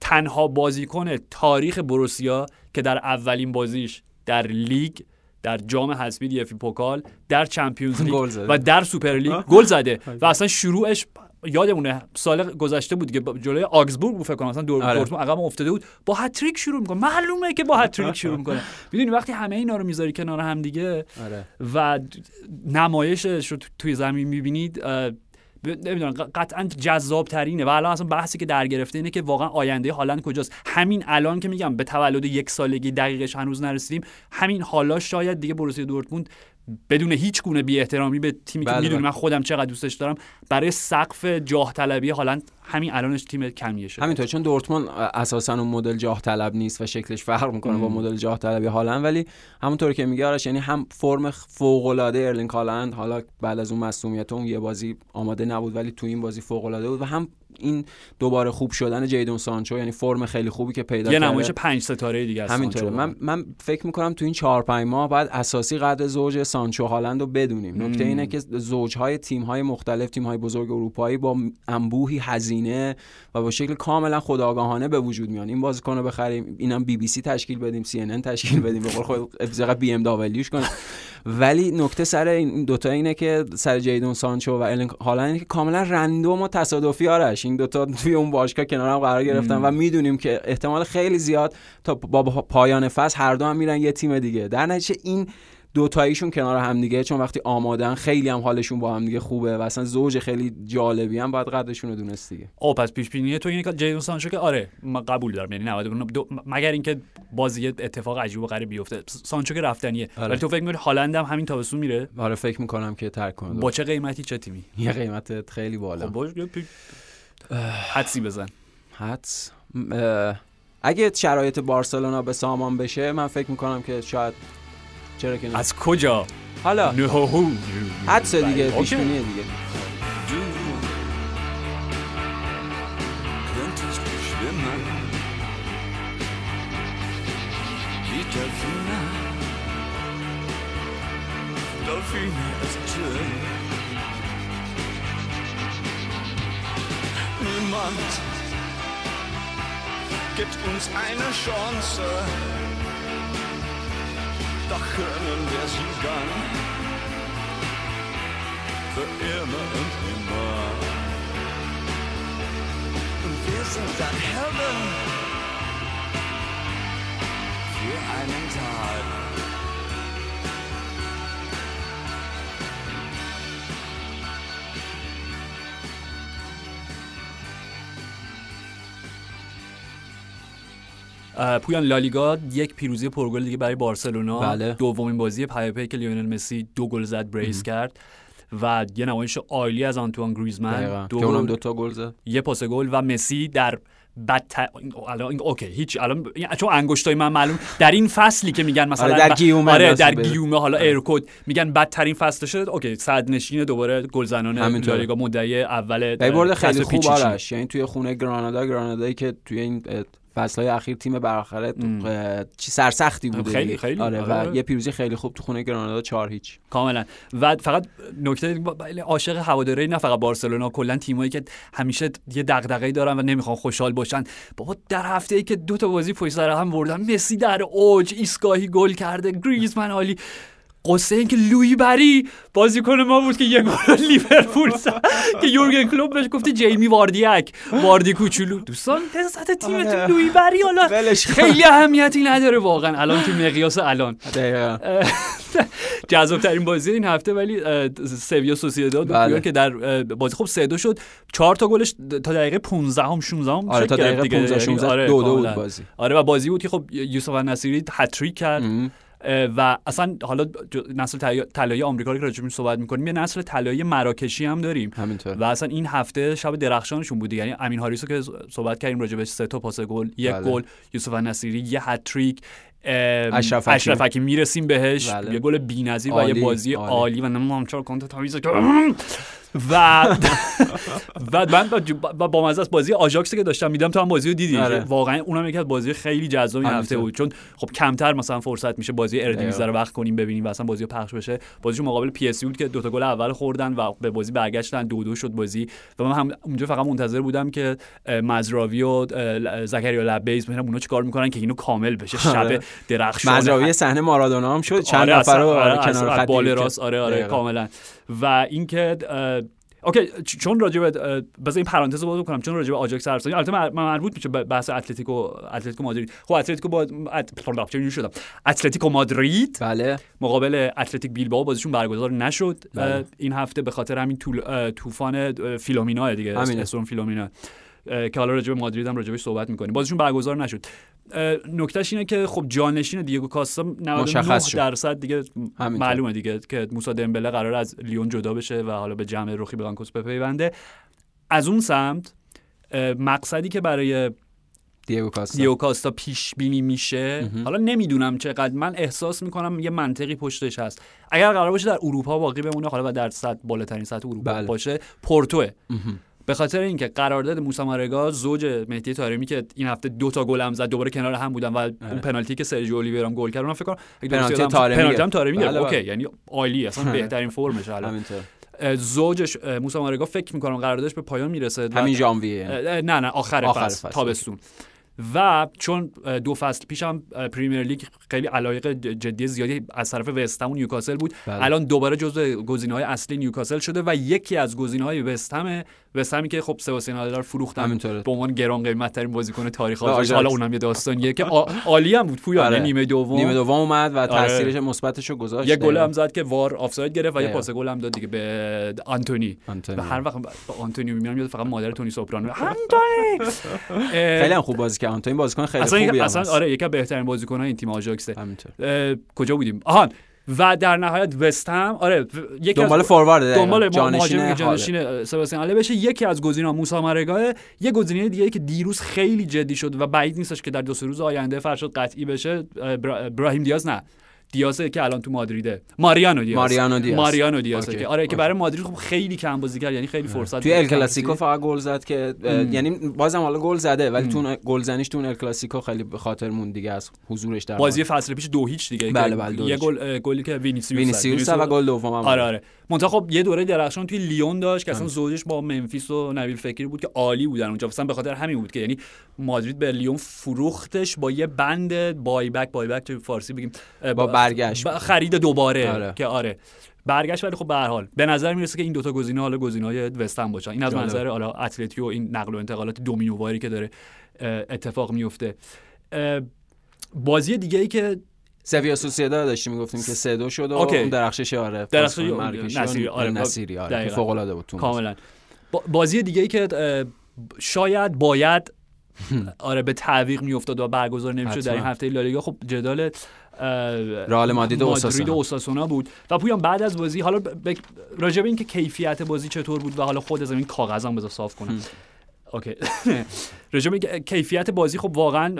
Speaker 1: تنها بازیکن تاریخ بروسیا که در اولین بازیش در لیگ در جام حذفی دی اف بی پوکال در چمپیونز لیگ. و در سوپر لیگ گل زده. و اصلا شروعش یادمونه سال گذشته بود که جلوی آگزبورگ بود فکر کنم. اصلا دور
Speaker 2: آره.
Speaker 1: عقب افتاده بود. با هتریک شروع می‌کنه. معلومه که با هتریک شروع می‌کنه. می‌دونی وقتی همه اینا رو می‌ذاری کنار هم دیگه
Speaker 2: آره.
Speaker 1: و نمایشش رو تو- توی زمین می‌بینید نمی‌دونم قطعا جذاب ترینه و الان اصلا بحثی که در گرفته اینه که واقعا آینده هالند کجاست. همین الان که میگم به تولد یک سالگی دقیقش هنوز نرسیدیم همین حالا شاید دیگه بروسیا دورتموند بدون هیچ گونه بی احترامی به تیمی که
Speaker 2: بله،
Speaker 1: می‌دونی
Speaker 2: بله.
Speaker 1: من خودم چقدر دوستش دارم برای سقف جاه طلبی هالند همین الانش تیم کمیه شده
Speaker 2: همینطور چون دورتموند اساسا اون مدل جاه طلب نیست و شکلش فرق می‌کنه با مدل جاه طلبی هالند ولی همونطور که میگه آرش یعنی هم فرم فوق العاده ارلینگ هالند حالا بعد از اون مصدومیت اون یه بازی آماده نبود ولی تو این بازی فوق العاده بود و هم این دوباره خوب شدن جیدون سانچو یعنی فرم خیلی خوبی که پیدا
Speaker 1: یه
Speaker 2: کرده
Speaker 1: نمایش پنج ستاره دیگه از
Speaker 2: همینطوره. من من فکر می‌کنم تو این چهار پنج ماه بعد اساسی قدر زوج سانچو هالند رو بدونیم. نکته اینه که زوجهای تیم های مختلف تیم های بزرگ اروپایی با انبوهی هزینه و با شکل کاملا خودآگاهانه به وجود میان. این بازیکن رو بخریم اینم بی بی سی تشکیل بدیم ام اس ان تشکیل بدیم به قول خود بی ام دبلیوش کنیم. ولی نکته سر این دوتا اینه که سر جیدون سانچو و الین هالند اینه که کاملا رندوم و تصادفی آرش. این دوتا توی اون باشگاه کنار هم قرار گرفتن و می‌دونیم که احتمال خیلی زیاد تا با پایان فصل هر دو هم میرن یه تیم دیگه. در نتیجه این دوتاییشون کنار هم دیگه چون وقتی آمادن خیلی هم حالشون با هم دیگه خوبه و اصلا زوج خیلی جالبی هم باید قدرشون رو دونست دیگه.
Speaker 1: او پس پیش بینی تو اینه که جیدون سانچو که آره من قبول دارم یعنی 99 دو- مگر اینکه بازی اتفاق عجیب و غریب بیفته. سانچو که رفتنیه.
Speaker 2: آره.
Speaker 1: ولی تو فکر می‌کنی هالند هم همین تابستون میره؟
Speaker 2: آره فکر می‌کنم که ترک کنه.
Speaker 1: با چه قیمتی؟ چه تیمی؟
Speaker 2: یه قیمت خیلی بالا.
Speaker 1: خب باش پی- حدسی بزن.
Speaker 2: حدس؟ اه، اگه شرایط بارسلونا به سامان بشه من فکر می‌کنم که شاید چرا که نه
Speaker 1: از کجا
Speaker 2: حالا
Speaker 1: نهو
Speaker 2: حدس دیگه
Speaker 1: اوکی.
Speaker 2: پیش بینی دیگه
Speaker 3: Du könntest schwimmen wie Delfine. Delfine ist schön. Niemand gibt uns eine Chance. doch können wir siegen. Für immer und immer. Und wir sind dann Helden. Für einen Tag.
Speaker 1: پویان لالیگا یک پیروزی پرگل دیگه برای بارسلونا
Speaker 2: بله.
Speaker 1: دومین بازی پیاپی که لیونل مسی دو گل زد brace کرد و یه نمایش عالی از آنتوان گریزمن. دو گل،
Speaker 2: دو تا گل زد
Speaker 1: یه پاس گل و مسی در بدتر الان اوکی هیچ الان چون انگشتای من معلوم در این فصلی که میگن مثلا
Speaker 2: آره، در گیومه
Speaker 1: آره در. گیومه حالا ایرکود میگن بدترین فصل شده اوکی صد نشین دوباره گلزنان. لالیگا مدعی اول
Speaker 2: برد خیلی
Speaker 1: فصل
Speaker 2: خوب
Speaker 1: پیچیچی.
Speaker 2: آرش یعنی توی خونه گرانادا گرانادایی که توی این فصل های اخیر تیم اه، چی سرسختی بوده
Speaker 1: خیلی-. خیلی.
Speaker 2: آره
Speaker 1: آره.
Speaker 2: و یه پیروزی خیلی خوب تو خونه گرانادا 4 هیچ
Speaker 1: کاملا و فقط نکته بله، عاشق هواداری نه فقط بارسلونا کلا تیمایی که همیشه یه دغدغه‌ای دارن و نمی‌خوان خوشحال باشن بابا در هفته ای که دو تا بازی پشت سر هم بردن مسی در اوج ایستگاهی گل کرده گریزمن عالی قصه این که لوی بری بازیکن ما بود که یه گل لیورپول زد. که یورگن کلوپ بهش گفته جیمی واردیک واردی کوچولو. دوستان لذت تیمتون لوی بری حالا. خیلی اهمیتی نداره واقعا. الان تو مقیاس الان. جذاب ترین بازی این هفته ولی سویا سوسییداد
Speaker 2: بله.
Speaker 1: که در بازی خوب سه دو شد. چهار تا گلش تا دقیقه 15 هم 16 هم
Speaker 2: آره تا دقیقه 15 16 دو دو بود بازی.
Speaker 1: آره و بازی بود که خب یوسف نصیری هتریک کرد. و اصلا حالا نسل طلایی- آمریکا رو که راجع بهش صحبت می‌کنیم یه نسل طلایی مراکشی هم داریم
Speaker 2: همینطور
Speaker 1: و اصلا این هفته شب درخشانشون بود یعنی امین حارث رو که صحبت کردیم راجع سه تا پاس گل یک
Speaker 2: بله.
Speaker 1: گل یوسف نصیری یه هتریک
Speaker 2: اشرف.
Speaker 1: اشرف حکیمی می‌رسیم بهش
Speaker 2: بله.
Speaker 1: یه گل بی‌نظیر و یه بازی
Speaker 2: عالی.
Speaker 1: عالی و نمی‌دونم چرا کانت که و و من با, با, مزه است بازی آژاکس که داشتم می‌دیدم تو هم بازی رو دیدی
Speaker 2: آره.
Speaker 1: واقعا اونم یکی از بازی خیلی جذاب این هفته. بود چون خب کمتر مثلا فرصت میشه بازی اردیویزه
Speaker 2: دقیقاً.
Speaker 1: رو وقت کنیم ببینیم و اصلا بازی رو پخش بشه بازیشون مقابل پی اس وی بود که دوتا گل اول خوردن و به بازی برگشتن دو دو شد بازی و من هم اونجا فقط منتظر بودم که مزراوی و زکریا لبیاد ببینم اونا چیکار می‌کنن که اینو کامل بشه
Speaker 2: آره.
Speaker 1: شب درخشان
Speaker 2: مزراوی صحنه مارادونا هم شد چند
Speaker 1: آره،
Speaker 2: نفر
Speaker 1: اصلا-
Speaker 2: رو
Speaker 1: آره،
Speaker 2: کنار خط
Speaker 1: بال راست آره آره. کاملا و اینکه okay چون راجع به بذار این پرانتز رو باز کنم چون راجع به آجاکس حرف زدیم البته مر- مربوط میشه به بحث اتلتیکو اتلتیکو مادرید. خب اتلتیکو با ات... شدم؟ اتلتیکو مادرید
Speaker 2: بله.
Speaker 1: مقابل اتلتیک بیلبائو بازیشون برگزار نشد
Speaker 2: بله.
Speaker 1: این هفته به خاطر همین طوفان فیلومینا دیگه. storm فیلومینا که حالا راجع به مادرید هم راجع بهش صحبت می‌کنیم. بازیشون برگزار نشد. نکتهش اینه که خب جانشین دیگو کاستا 99
Speaker 2: مشخص شد.
Speaker 1: درصد دیگه
Speaker 2: همینطور.
Speaker 1: معلومه دیگه که موسی دمبله قرار از لیون جدا بشه و حالا به جمع روخی برانکوس بپیونده از اون سمت مقصدی که برای
Speaker 2: دیگو کاستا
Speaker 1: دیو کاستا پیش بینی میشه. حالا نمی‌دونم چقدر من احساس می‌کنم یه منطقی پشتش هست اگر قرار باشه در اروپا باقی بمونه حالا و در سطح بالاترین سطح اروپا
Speaker 2: بله.
Speaker 1: باشه پورتوه. به خاطر اینکه قرارداد موسی مارگا زوج مهدی طارمی که این هفته دو تا گل هم زد دوباره کنار هم بودن و اون پنالتی که سرجیو اولیویرا هم گل کرد اونم فکر کنم
Speaker 2: پنالتی طارمیه.
Speaker 1: پنالتی هم طارمی گرفت.
Speaker 2: بله،
Speaker 1: اوکی
Speaker 2: بله.
Speaker 1: یعنی عالی اصلا بهترین فرمش الان اه، زوجش موسی مارگا فکر می‌کنم قراردادش به پایان می‌رسه
Speaker 2: همین ژانویه
Speaker 1: نه نه آخر,
Speaker 2: آخر
Speaker 1: فصل,
Speaker 2: فصل.
Speaker 1: تابستون و چون دو فصل پیشم پریمیر لیگ خیلی علایق جدی زیادی از طرف وستهم و نیوکاسل بود
Speaker 2: بله.
Speaker 1: الان دوباره جزو گزینه‌های اصلی نیوکاسل شده و یکی از گزینه‌های وستهم وستهمی که خب سباستین آلر فروختن
Speaker 2: همینطوره.
Speaker 1: به عنوان گران قیمت ترین بازیکن تاریخ
Speaker 2: به
Speaker 1: آژاکس
Speaker 2: آژاکس.
Speaker 1: حالا اونم یه داستانیه که عالی هم بود پویان
Speaker 2: آره.
Speaker 1: نیمه دوم
Speaker 2: نیمه دوم اومد و
Speaker 1: آره.
Speaker 2: تاثیرش مثبتش رو گذاشت
Speaker 1: یه گل. هم زد که وار آفساید گرفت و یه. پاس گل هم داد دیگه به آنتونی. و هر وقت با آنتونی می‌بینم یاد فقط مادر تونی سوپرانو آنتونی
Speaker 2: خیلی هم خوب بازی کرد آنتونی بازیکن خیلی خوبی
Speaker 1: اصلا. آره یکی از بهترین بازیکن‌های این تیم اه، کجا بودیم آهان و در نهایت وستهم آره یکی
Speaker 2: دنبال
Speaker 1: از
Speaker 2: فوروارد.
Speaker 1: دنبال
Speaker 2: جانشین.
Speaker 1: جانشین سباستین آله بشه یکی از گزینه‌ها موسی مرگاه یه گزینه دیگه که دیروز خیلی جدی شد و بعید نیستش که در دو سه روز آینده فرشاد قطعی بشه اه، برا- ابراهیم دیاز نه دیازه که الان تو مادریده ماریانو دیاز
Speaker 2: ماریانو دیاز.
Speaker 1: ماریانو دیاز. که آره که. برای مادرید خب خیلی کم بازی کرد یعنی خیلی فرصت
Speaker 2: توی ال کلاسیکو. فقط گل زد که. یعنی بازم حالا گل زده ولی تو اون گلزنیش تو ال کلاسیکو خیلی به خاطر موند دیگه از حضورش در
Speaker 1: بازی فصل پیش دو هیچ دیگه
Speaker 2: بله، بله، دو
Speaker 1: یه. گل گلی که وینیسیوس.
Speaker 2: وینیسیوس و گل دوم هم
Speaker 1: آره آره منتها خب یه دوره درخشان توی لیون داشت که اصلا
Speaker 2: همین.
Speaker 1: زوجش با منفیس و نبیل فکری بود که عالی بودن اونجا مثلا به خاطر همین بود که یعنی مادرید به لیون فروختش با یه بند بای بک بای بک تو فارسی بگیم
Speaker 2: با برگشت
Speaker 1: خرید دوباره
Speaker 2: آره.
Speaker 1: که آره برگشت ولی خب به هر حال به نظر می‌رسه که این دوتا گزینه حالا گزینه‌های وستن باشن این از
Speaker 2: جالب.
Speaker 1: منظر حالا و این نقل و انتقالات دومینوواری که داره اتفاق میفته بازی دیگه ای که
Speaker 2: سویا سوسیداد داشتیم می‌گفتیم که سه دو شد و
Speaker 1: اوکی.
Speaker 2: اون درخشش آره
Speaker 1: درخشش
Speaker 2: مراکشی
Speaker 1: نصیری، آره.
Speaker 2: نصیری آره. فوق العاده بود
Speaker 1: کاملا با- بازی دیگه ای که شاید باید آره به تعویق میافتاد و برگزار نمی‌شد در این. هفته لالیگا خب جدال
Speaker 2: رئال مادرید و اوساسونا.
Speaker 1: بود. و پویان بعد از بازی حالا ب- راجع به اینکه کیفیت بازی چطور بود و حالا خود از این کاغذم بذار صاف کنم. اوکی. اینکه کیفیت بازی خب واقعا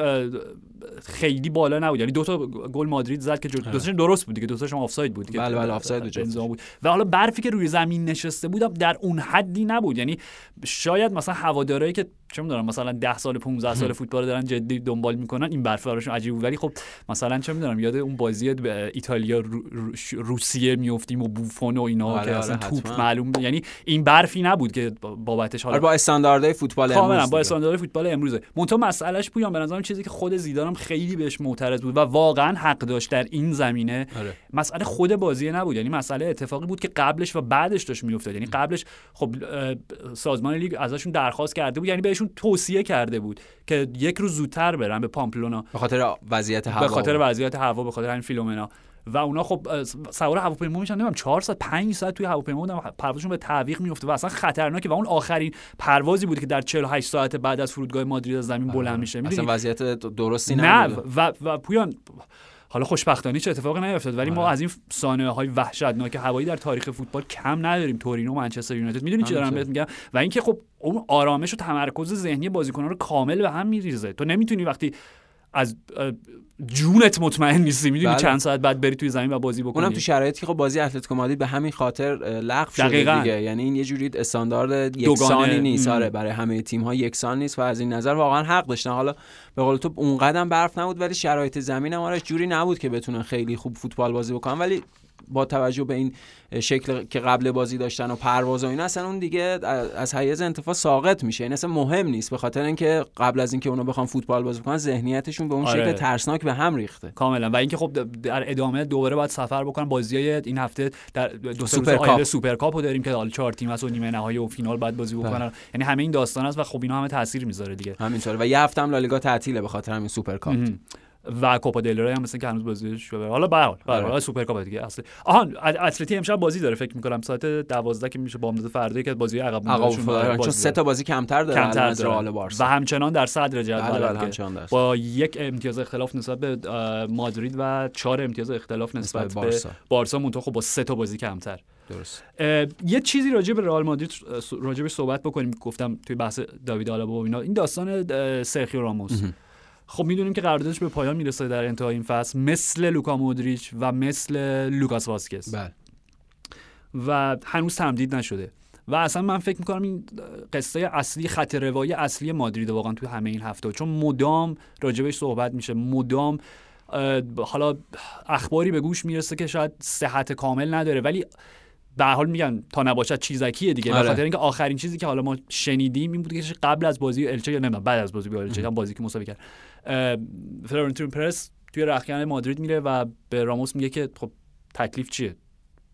Speaker 1: خیلی بالا نبود. یعنی دو تا گل مادرید زد که دو تاشون درست بود دیگه. دو تاشون آفساید بود
Speaker 2: بله، بله، آفساید بود.
Speaker 1: و حالا برفی که روی زمین نشسته بود در اون حدی نبود. یعنی شاید مثلا هوادارایی که چه می‌دونم مثلا 10 سال 15 سال فوتبال دارن جدی دنبال می‌کنن این برف براشون عجیب بود ولی خب مثلا چه می‌دونم یاد اون بازی به ایتالیا رو- رو- روسیه میافتیم و بوفون و اینا
Speaker 2: آره،
Speaker 1: که
Speaker 2: آره،
Speaker 1: اصلا توپ
Speaker 2: حتما.
Speaker 1: معلوم یعنی این برفی نبود که بابتش حالا
Speaker 2: آره با استانداردهای فوتبال امروز
Speaker 1: با
Speaker 2: دیگه.
Speaker 1: استاندارد فوتبال امروزه. منتها مسئلهش پویان به نظرم چیزی که خود زیدانم خیلی بهش معترض بود و واقعا حق داشت در این زمینه.
Speaker 2: آره.
Speaker 1: مسئله خود بازی نبود. یعنی مسئله اتفاقی بود که قبلش و بعدش داشت میافتاد. یعنی قبلش خب سازمان لیگ ازشون درخواست کرده بود. یعنی بهشون توصیه کرده بود که یک روز زودتر برن به پامپلونا.
Speaker 2: به خاطر وضعیت هوا.
Speaker 1: به خاطر وضعیت هوا به خاطر همین فیلومنا. و اونا خب سوار هواپیما میشن. نمی‌دونم 4 ساعت 5 ساعت توی هواپیما بودن پروازشون به تعویق میفته و اصلا خطرناکه و اون آخرین پروازی بود که در 48 ساعت بعد از فرودگاه مادرید از زمین بلند میشه.
Speaker 2: اصلا وضعیت درستی
Speaker 1: نه و, و پویان حالا خوشبختانه چه اتفاقی نیفتاد ولی ما
Speaker 2: آره.
Speaker 1: از این سانحه های وحشتناک هوایی در تاریخ فوتبال کم نداریم تورینو منچستر یونایتد می‌دونی چی دارم. بهت میگم و اینکه خب اون آرامش و تمرکز ذهنی بازیکنان رو کامل به هم میریزه تو نمی‌تونی وقتی از جونت مطمئن نیستی می‌دونی
Speaker 2: بله.
Speaker 1: چند ساعت بعد بری توی زمین و بازی بکنی
Speaker 2: اونم تو شرایطی که خب بازی اتلتیکو مادرید به همین خاطر لغو شده
Speaker 1: دقیقاً.
Speaker 2: دیگه یعنی این یه جوری استاندارد یکسانی نیست. آره برای همه تیم ها یکسان نیست و از این نظر واقعا حق داشتن حالا به قول تو اون قدرم برف نبود ولی شرایط زمین هم آره جوری نبود که بتونن خیلی خوب فوتبال بازی بکنن ولی با توجه به این شکل که قبل بازی داشتن و پرواز و اینا اصلا اون دیگه از حیز انتفاع ساقط میشه. این اصلا مهم نیست. به خاطر اینکه قبل از اینکه اونا بخوان فوتبال بازی کنن ذهنیتشون به اون
Speaker 1: آره.
Speaker 2: شکل ترسناک به هم ریخته.
Speaker 1: کاملا. و اینکه خب در ادامه دوباره باید سفر بکنن. بازی این هفته در دو
Speaker 2: سوپر کاپ.
Speaker 1: سوپر کاپ رو داریم که حالا چهار تیم هست و نیمه نهایی و فینال باید بازی بکنن. یعنی همه این داستان است و خب اینا همه تاثیر می‌ذاره دیگه.
Speaker 2: همینطوره. و یه هفته هم لالیگا تعطیله به خاطر همین سوپر کاپ.
Speaker 1: و کوپا دل هم مثلا که هنوز بازی شده حالا به حال به حال
Speaker 2: آره.
Speaker 1: سوپر کاپ دیگه. اصلا آهان ات- اتلتی امشب بازی داره فکر می‌کنم ساعت 12 که میشه بامداد فردا که بازی عقب. داره
Speaker 2: چون
Speaker 1: بازی
Speaker 2: سه تا بازی کمتر داره
Speaker 1: کمتر
Speaker 2: از. رئال بارسا.
Speaker 1: و همچنان در صدر
Speaker 2: بله
Speaker 1: جدول
Speaker 2: بله درست.
Speaker 1: با یک امتیاز اختلاف نسبت به مادرید و چهار امتیاز اختلاف نسبت, به
Speaker 2: بارسا.
Speaker 1: منتها خب با سه تا بازی کمتر.
Speaker 2: درست.
Speaker 1: یه چیزی راجع به رئال مادرید راجع به صحبت بکنیم. گفتم توی بحث داوید آلابا و اینا. این داستان سرخیو راموس. خب می‌دونیم که قراردادش به پایان می‌رسه در انتهای این فصل مثل لوکا مودریچ و مثل لوکاس واسکز.
Speaker 2: بله.
Speaker 1: و هنوز تمدید نشده. و اصلا من فکر می‌کنم این قصه اصلی خط روایی اصلی مادرید واقعا توی همه این هفته. چون مدام راجبش صحبت میشه. مدام حالا اخباری به گوش می‌رسه که شاید صحت کامل نداره. ولی به هر حال میگن تا نباشد چیزکیه دیگه.
Speaker 2: آره.
Speaker 1: خاطر اینکه آخرین چیزی که حالا ما شنیدیم این بود که قبل از بازی الچه یا نمی‌دونم بعد از بازی با الچه هم بازی که مساوی کرد. فلورنتینو پرس توی رخکن مادرید میره و به راموس میگه که خب تکلیف چیه؟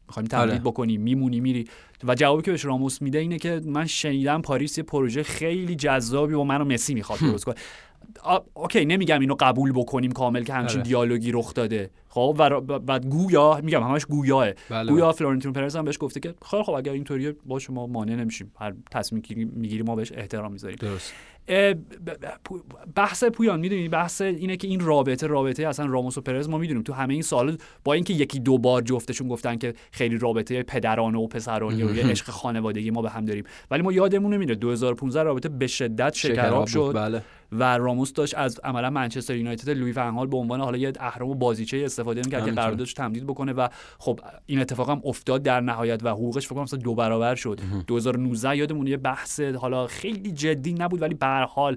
Speaker 1: می‌خوایم تمدید
Speaker 2: آره.
Speaker 1: بکنی میمونی میری. و جوابی که بهش راموس میده اینه که من شنیدم پاریس یه پروژه خیلی جذابی با منو مسی می‌خواد درست کنه. اوکی نمیگم اینو قبول بکنیم کامل که همچین
Speaker 2: آره. دیالوگی
Speaker 1: رخ داده. خب و, و, گویا میگم همش گویاه.
Speaker 2: بله،
Speaker 1: گویا فلورنتین پرز هم بهش گفته که خیلی خب اگر اینطوریه با شما مانع نمیشیم. هر تصمیم که می‌گیری ما بهش احترام می‌ذاریم.
Speaker 2: درست.
Speaker 1: بحث پویان می‌دونی؟ بحث اینه که این رابطه رابطه اصلا راموس و پرز ما می‌دونیم. تو همه این سال با اینکه یکی دو بار جفتشون گفتن که خیلی رابطه پدرانه و پسرانه و یه عشق خانوادگی ما به هم داریم. ولی ما یادمون نمیره 2015 رابطه به شدت شکراب شد.
Speaker 2: بله.
Speaker 1: و راموس داشت از عملا منچستر یونایتد لوی فنهال به عنوان حالا یه اهرم و بازیچه استفاده می‌کرد که. قراردادش تمدید بکنه و خب این اتفاق هم افتاد در نهایت و حقوقش فکر کنم مثلا دو برابر شد 2019 یادمون یه بحث حالا خیلی جدی نبود ولی به هر حال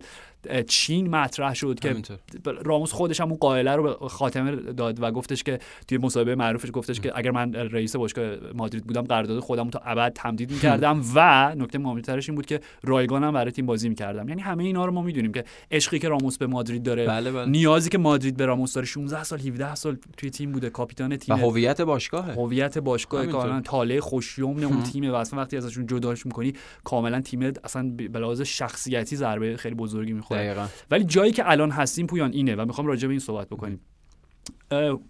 Speaker 1: چین مطرح شد که
Speaker 2: همینطور.
Speaker 1: راموس خودش هم اون قائله رو به خاتمه داد و گفتش که توی مصاحبه معروفش گفتش که اگر من رئیس باشگاه مادرید بودم قرارداد خودم تا ابد تمدید می‌کردم و نکته مهمترش این بود که رایگانم برای تیم بازی می‌کردم یعنی همه اینا رو ما می‌دونیم که عشقی که راموس به مادرید داره
Speaker 2: بله بله
Speaker 1: نیازی که مادرید به راموس داره 16 سال 17 سال توی تیم بوده کاپیتان
Speaker 2: و
Speaker 1: تیم
Speaker 2: هویت باشگاهه
Speaker 1: هویت باشگاه. کاملا تاله خوشیومن اون
Speaker 2: هم.
Speaker 1: تیمه و اصلا وقتی ازشون جداش می‌کنی کاملا تیم اصلا به لحاظ شخصیتی ضربه خیلی بزرگی می‌خوره
Speaker 2: دقیقا.
Speaker 1: ولی جایی که الان هستیم پویان اینه و می‌خوام راجع به این صحبت بکنیم.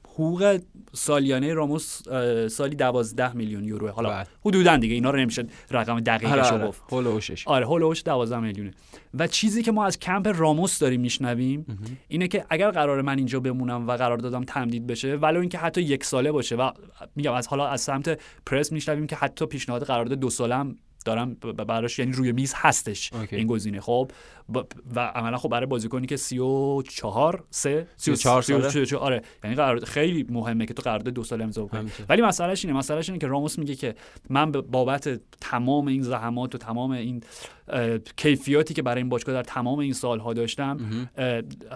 Speaker 1: حقوق سالیانه راموس سالی 12 میلیون یورو حالا
Speaker 2: بله.
Speaker 1: حدودا دیگه اینا رو نمیشه رقم دقیقش
Speaker 2: آره
Speaker 1: رو
Speaker 2: آره.
Speaker 1: گفت.
Speaker 2: هولوشش
Speaker 1: آره هولوش 12 میلیونه. و چیزی که ما از کمپ راموس داریم میشنویم اینه که اگر قرار من اینجا بمونم و قرار دادم تمدید بشه ولو اینکه حتی یک ساله باشه. و میگم از حالا از سمت پرس میشنویم که حتی پیشنهاد قرارداد دو ساله هم دارم براش یعنی روی میز هستش
Speaker 2: اوکی.
Speaker 1: این گزینه خب و عملا خب برای بازیکنی که 34 سه
Speaker 2: 34 ساله.
Speaker 1: 34 آره یعنی قرارداد خیلی مهمه که تو قرارداد دو ساله امضا کنی
Speaker 2: همینطور.
Speaker 1: ولی مسئلهش اینه مسئلهش اینه که راموس میگه که من بابت تمام این زحمات و تمام این کیفیاتی که برای این باشگاه در تمام این سالها داشتم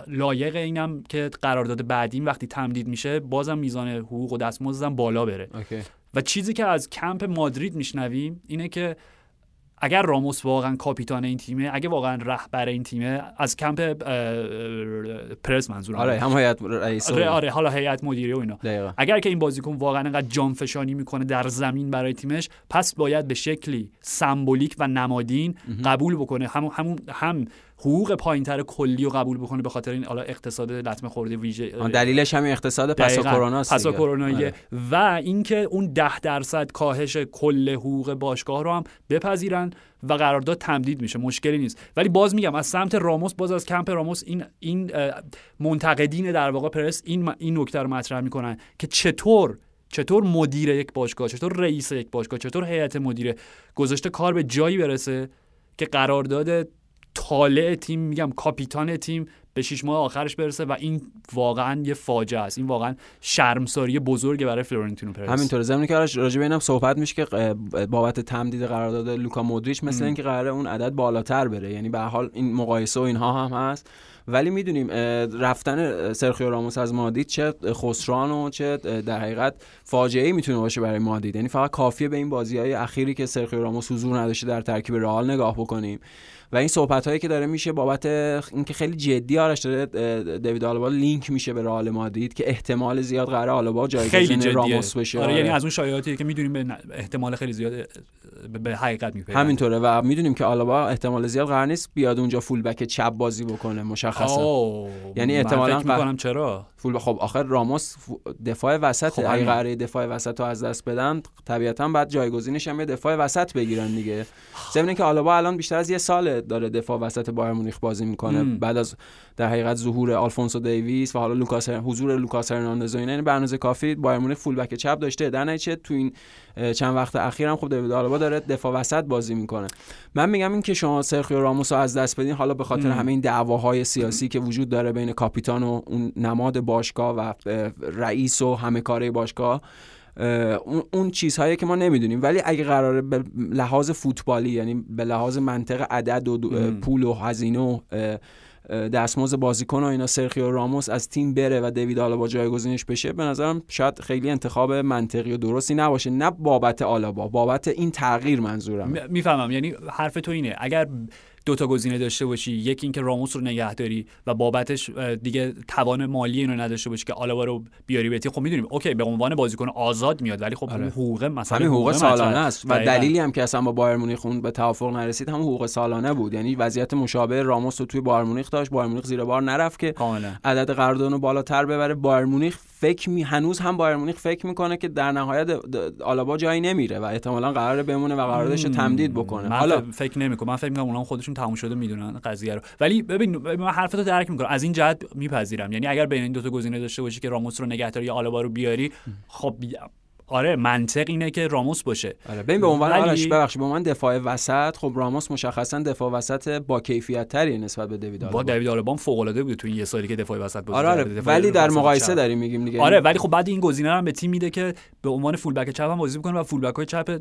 Speaker 1: لایق اینم که قرارداد بعدیم وقتی تمدید میشه بازم میزان حقوق و دستمزدم بالا بره
Speaker 2: اوکی
Speaker 1: و چیزی که از کمپ مادرید میشنویم اینه که اگر راموس واقعا کاپیتان این تیمه اگه واقعا رهبر این تیمه از کمپ پرز منظورم
Speaker 2: آره هم هیئت رئیس
Speaker 1: آره, آره حالا هیئت مدیره و اینا.
Speaker 2: دقیقا.
Speaker 1: اگر که این بازیکن واقعا انقدر جانفشانی می‌کنه در زمین برای تیمش پس باید به شکلی سمبولیک و نمادین قبول بکنه. هم همون هم حقوق پایینتر کلی رو قبول بکنه به خاطر این حالا اقتصاد لطمه خورده ویژه
Speaker 2: دلیلش همین اقتصاد پس. کرونا است
Speaker 1: پسا. کروناییه
Speaker 2: آره.
Speaker 1: و اینکه اون ده درصد کاهش کل حقوق باشگاه رو هم بپذیرن و قرارداد تمدید میشه مشکلی نیست ولی باز میگم از سمت راموس باز از کمپ راموس این این منتقدین در واقع پرس این این نکته رو مطرح می‌کنن که چطور چطور مدیر یک باشگاه چطور رئیس یک باشگاه چطور هیئت مدیره گذاشته کار به جایی برسه که قرارداد والا تیم میگم کاپیتان تیم به شیش ماه آخرش برسه و این واقعا یه فاجعه است. این واقعا شرمساری بزرگه برای فلورنتینو پرز
Speaker 2: همینطور زمینی که راجع به اینم صحبت میشه که بابت تمدید قرارداد لوکا مودریچ مثل. اینکه قراره اون عدد بالاتر بره. یعنی به حال این مقایسه و اینها هم هست. ولی می‌دونیم رفتن سرخیو راموس از مادرید چه خسران و چه در حقیقت فاجعه ای می‌تونه باشه برای مادرید. یعنی فقط کافیه به این بازی های اخیری که سرخیو راموس حضور نداشته در ترکیب رئال نگاه بکنیم. و این صحبت هایی که داره میشه بابت اینکه خیلی جدی آرش داره دیوید آلبا لینک میشه به رئال مادرید که احتمال زیاد قراره آلبا جایگزین راموس بشه.
Speaker 1: آره
Speaker 2: آره.
Speaker 1: یعنی از اون شایعاتی که می‌دونیم به احتمال خیلی زیاد به- حقیقت میپیوندن.
Speaker 2: همینطوره و می‌دونیم که آلابا احتمال زیاد قرار نیست بیاد اونجا فول بک چپ بازی بکنه مشخصا.
Speaker 1: آه،
Speaker 2: یعنی احتمالاً
Speaker 1: می‌کنم چرا؟
Speaker 2: فول خب آخر راموس دفاع وسط
Speaker 1: خب
Speaker 2: اگه. قراره دفاع وسط رو از دست بدن طبیعتا بعد جایگزینش هم یه دفاع وسط بگیرن دیگه. ضمن که آلابا الان بیشتر از یه سال داره دفاع وسط بایرن مونیخ بازی می‌کنه
Speaker 1: مم.
Speaker 2: بعد از در حقیقت ظهور آلفونسو دیویس و حالا لوکاس حضور لوکاس هرناندز و اینا یعنی به اندازه کافی بایرن مونیخ full back چپ داشته در نتیجه تو این چند وقت اخیر هم خب دیوید آلابا داره دفاع وسط بازی می‌کنه من میگم این که شما سرخیو راموس رو از دست بدین حالا به خاطر. همه این دعواهای سیاسی که وجود داره بین کاپیتان و اون نماد باشگاه و رئیس و همه کاره باشگاه اه، اون چیزهایی که ما نمی‌دونیم. ولی اگه قراره به لحاظ فوتبالی یعنی به لحاظ منطق عدد و. پول و هزینه و دستمزد بازیکن و اینا سرخیو راموس از تیم بره و دیوید آلابا جایگزینش بشه به نظرم شاید خیلی انتخاب منطقی و درستی نباشه. نه بابت آلابا بابت این تغییر منظورم.
Speaker 1: می‌فهمم. یعنی حرف تو اینه. اگر دو تا گزینه داشته باشی. یکی اینکه راموس رو نگه داری و بابتش دیگه توان مالی اینو نداشته باشی که آلابا رو بیاری به تیم. خب می‌دونیم اوکی به عنوان بازیکن آزاد میاد ولی خب
Speaker 2: آره.
Speaker 1: حقوق مثلا
Speaker 2: همین حقوق سالانه
Speaker 1: مطرحه.
Speaker 2: است و. دلیلی هم که اصلا با بایر مونیخ اون به توافق نرسید هم حقوق سالانه بود. یعنی وضعیت مشابه راموس رو توی بایر مونیخ داشت. بایر مونیخ زیر بار نرفت که
Speaker 1: کاملا.
Speaker 2: عدد قرارداد رو بالاتر ببره. بایر مونیخ فکر می هنوز هم بایر مونیخ فکر می‌کنه که در نهایت آلابا جایی نمیره و احتمالا قراره بمونه و قراردادش تمدید بکنه. حالا
Speaker 1: فکر نمی‌کنم. من فکر می‌کنم اونا هم خودشون تموم شده می‌دونن قضیه رو. ولی ببین من حرفتو درک می‌کنم. از این جهت میپذیرم. یعنی اگر بین این دو تا گزینه داشته باشی که راموس رو نگه داری یا آلابا رو بیاری خب آره منطق اینه که راموس باشه
Speaker 2: آره ببین به عنوان
Speaker 1: ولی-
Speaker 2: آرش ببخشید به عنوان دفاع وسط خب راموس مشخصا دفاع وسط با کیفیت تری نسبت به دیوید
Speaker 1: با
Speaker 2: آلابا
Speaker 1: دیوید آلابا فوق العاده بوده تو این یه سالی که دفاع وسط بازی
Speaker 2: آره, آره
Speaker 1: دفاع
Speaker 2: ولی در مقایسه. داریم میگیم دیگه
Speaker 1: آره ولی خب بعد این گزینه رو هم به تیم میده که به عنوان full back چپ هم بازی می‌کنه و full back های چپ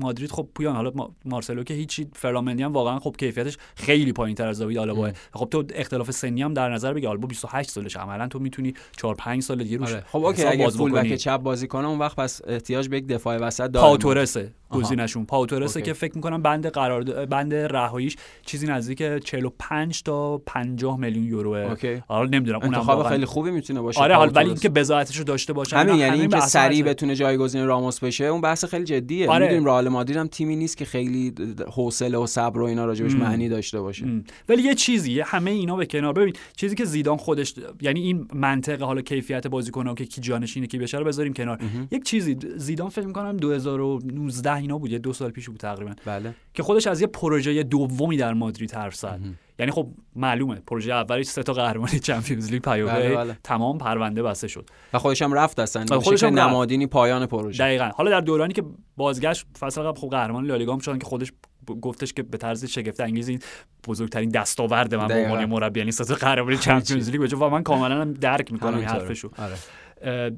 Speaker 1: مادرید خب پویان حالا ما- مارسلو که هیچی فرلان مندی هم واقعا خب کیفیتش خیلی پایین تر از داوید آلابا خب تو اختلاف سنی هم در نظر بگی آلابا 28 سالشه عملا تو می‌تونی 4 5 سال دیگه روش
Speaker 2: آره. خب اوکی اگه
Speaker 1: full.
Speaker 2: back چپ بازی کنه اون وقت پس احتیاج به یک دفاع وسط داره
Speaker 1: پاوتورسه گزینشون پاوتورسه. که فکر می‌کنم بند قرار بند رهاییش چیزی نزدیک 45 تا 50 میلیون یوروه
Speaker 2: اوکی.
Speaker 1: حالا نمی‌دونم اونم
Speaker 2: انتخاب
Speaker 1: واقعا
Speaker 2: خیلی خوبی می‌تونه باشه
Speaker 1: آره حالا ولی. اینکه بذاتش رو داشته باشه
Speaker 2: همین یعنی اینکه سریع. بتونه جایگزین راموس بشه اون بحث خیلی جدیه
Speaker 1: آره.
Speaker 2: می‌دونیم رئال مادرید هم تیمی نیست که خیلی حوصله و صبر و اینا راجبش. معنی داشته باشه
Speaker 1: م. ولی یه چیزی همه اینا به کنار ببین چیزی که زیدان خودش یعنی این منطق حالا کیفیت بازیکن‌ها که کی جانشینه کی بشه رو بذاریم کنار یک چیزی زیدان فکر می‌کنم 2019 اینا بود یه دو سال پیش بود تقریبا.
Speaker 2: بله.
Speaker 1: که خودش از یه پروژه دومی در مادرید حرف زد. یعنی خب معلومه پروژه اولش سه تا قهرمانی چمپیونز لیگ پیاپی
Speaker 2: بله، بله.
Speaker 1: تمام پرونده بسته شد.
Speaker 2: و خودش هم رفت اصلا.
Speaker 1: خودش هم.
Speaker 2: نمادینی پایان پروژه.
Speaker 1: دقیقا. حالا در دورانی که بازگشت فصل قبل خب قهرمان لالیگا هم شدن که خودش گفتش که به طرز شگفت انگیز این بزرگترین دستاورد من به. عنوان مربی یعنی سه تا قهرمانی چمپیونز لیگ. و من کاملا درک می‌کنم. حرفشو.
Speaker 2: آره.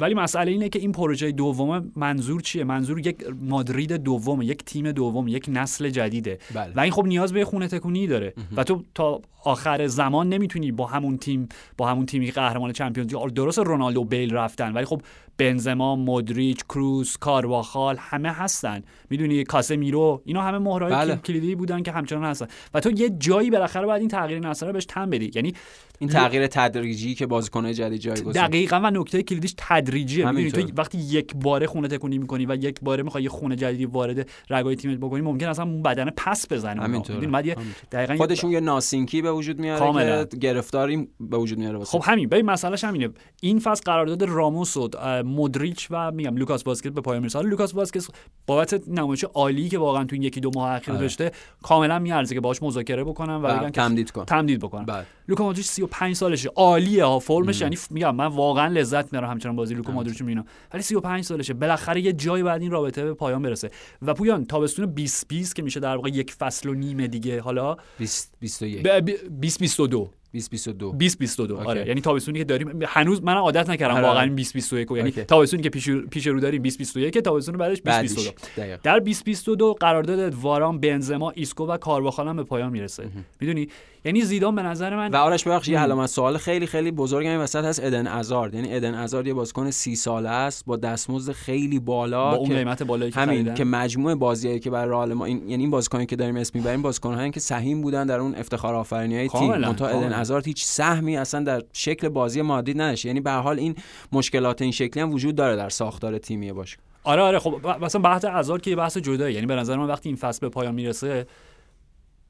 Speaker 1: ولی مسئله اینه که این پروژه دوم منظور چیه؟ منظور یک مادرید دومه یک تیم دوم یک نسل جدیده.
Speaker 2: بله.
Speaker 1: و این خب نیاز به خونه تکونی داره. و تو تا آخر زمان نمی‌تونی با همون تیم با همون تیمی که قهرمان چمپیونز لیگ درست رونالدو بیل رفتن. ولی خب بنزما مودریچ کروس کارواخال همه هستن. می‌دونی کاسمیرو اینا همه مهرهای
Speaker 2: بله.
Speaker 1: کل- کلیدی بودن که همچنان هستن. و تو یه جایی بالاخره باید این تغییر رو بهش تن بدی. یعنی
Speaker 2: این تغییر تدریجی که بازیکن‌های جدید جایگزین
Speaker 1: دقیقا و نکته کلیدیش تدریجیه. می‌دونی. تو وقتی یک باره خونه تکونی می‌کنی و یک باره می‌خوای یه خونه جدیدی وارد رگای تیمت بکنی ممکن اصلا بدن پس بزنه بعد
Speaker 2: همینطور.
Speaker 1: دقیقاً
Speaker 2: خودشون یه ناسینکی به وجود میاره
Speaker 1: کاملا.
Speaker 2: که گرفتاری به وجود میاره واسه.
Speaker 1: خب همین ببین مسئلهش همینه. این فصل قرارداد راموس و مودریچ و میگم لوکاس واسکز به پایان می‌رسه. لوکاس واسکز بابت نمایش عالی که واقعا تو این یکی دو ماه اخیر
Speaker 2: آره.
Speaker 1: داشته کاملا می‌ارزه که باهاش مذاکره بکنم و بگن که
Speaker 2: تمدید کن.
Speaker 1: تمدید بکنم
Speaker 2: بله.
Speaker 1: لوکا مودریچ 35 سالشه عالیه ها فرمش یعنی میگم من واقعا لذت می‌برم همچنان بازی لوکا مودریچ می‌بینم ولی 35 سالشه. بالاخره یه جایی بعد این رابطه به پایان برسه. و پویان تابستون 2020 که میشه در واقع یک فصل و نیمه دیگه. حالا
Speaker 2: 20 21
Speaker 1: ب- ب- 2022
Speaker 2: 2022
Speaker 1: 2022
Speaker 2: اوکی.
Speaker 1: آره. یعنی تابستونی که داریم هنوز من عادت نکردم
Speaker 2: آره.
Speaker 1: واقعا 2021 یعنی
Speaker 2: اوکی.
Speaker 1: تابستونی که پیش پیش رو داریم 2021 تابستون بعدش
Speaker 2: بعدش
Speaker 1: 2022
Speaker 2: دقیق
Speaker 1: در 2022 قرارداد واران بنزما ایسکو و کارواخال هم به پایان می‌رسه. می‌دونی؟ یعنی زیدان به نظر من
Speaker 2: و آرش ببخشید یه علامت سوال خیلی خیلی بزرگ این وسط هست ادن ازارد یعنی ادن ازارد یه بازیکن سی ساله است با دستمزد خیلی بالا
Speaker 1: با اون
Speaker 2: که
Speaker 1: قیمت بالایی که
Speaker 2: همین. که مجموع بازیایی که برای رئال ما این یعنی این بازیکنایی که داریم اسم می‌بریم بازیکنایی که سهیم بودن در اون افتخار آفرینی های تیم منتها ادن ازارد هیچ سهمی اصلا در شکل بازی مادرید نداشت. یعنی به حال این مشکلات این شکلی هم وجود داره در ساختار تیمی باشه.
Speaker 1: آره آره خب مثلا بحث ازار که بحث جداییه یعنی به نظر من وقتی این فصل به پایان می‌رسه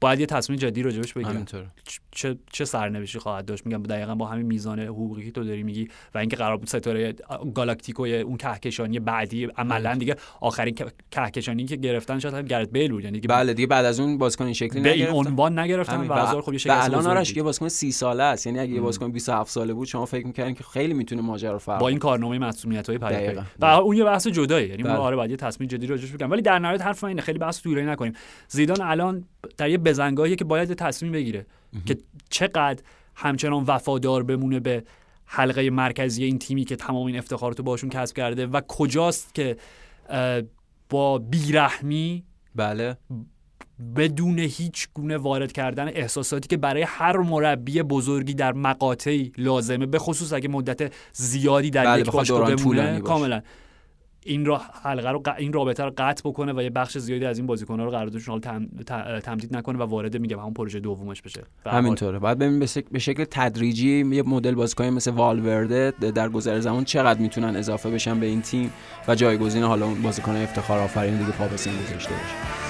Speaker 1: باید یه تصمیم جدی راجبش بگیرن چه چه سرنوشتی خواهد داشت؟ میگم دقیقا با همین میزان حقوقی که تو داری میگی و اینکه قرار بود ستاره گالاکتیکوی اون کهکشانی بعدی عملا دیگه آخرین که- کهکشانی که گرفتن شاید گرت بیل بود. یعنی دیگه
Speaker 2: بله دیگه بعد از اون بازیکن این شکلی
Speaker 1: به این عنوان نگرفتن. و هزار خب یه
Speaker 2: الان آرش. یه بازیکن 30 ساله است. یعنی اگه یه بازیکن 27 ساله بود شما فکر می‌کردین که خیلی می‌تونه ماجرا رو فرق
Speaker 1: با این کارنامه مسئولیت های
Speaker 2: دقیقاً.
Speaker 1: پیاپی و اون یه بحث جداییه یعنی ما
Speaker 2: بله.
Speaker 1: آره باید یه تصمیم جدی راجعش بگیریم ولی در نهایت حرف من اینه. خیلی بحث طولانی نکنیم. زیدان الان در یه بزنگاهیه که باید تصمیم بگیره که چقدر همچنان وفادار بمونه به حلقه مرکزی این تیمی که تمام این افتخارات رو باشون کسب کرده و کجاست که با بیرحمی
Speaker 2: بله.
Speaker 1: بدون هیچ گونه وارد کردن احساساتی که برای هر مربی بزرگی در مقاطعی لازمه به خصوص اگه مدت زیادی در
Speaker 2: بله،
Speaker 1: یک باشگاه بمونه. کاملا. این را حلقه رو این رابطه رو قطع بکنه و یه بخش زیادی از این بازیکن‌ها رو قراردادشون حالا تم... تمدید نکنه و وارد میگم همون پروژه دومش بشه. حال.
Speaker 2: همینطوره. بعد ببین به شک- به شکل تدریجی یه مدل بازیکن مثل والورده در گذر زمان چقدر می‌تونن اضافه بشن به این تیم و جایگزین حالا اون بازیکن افتخار آفرین دیگه پا به سن گذاشته باشه.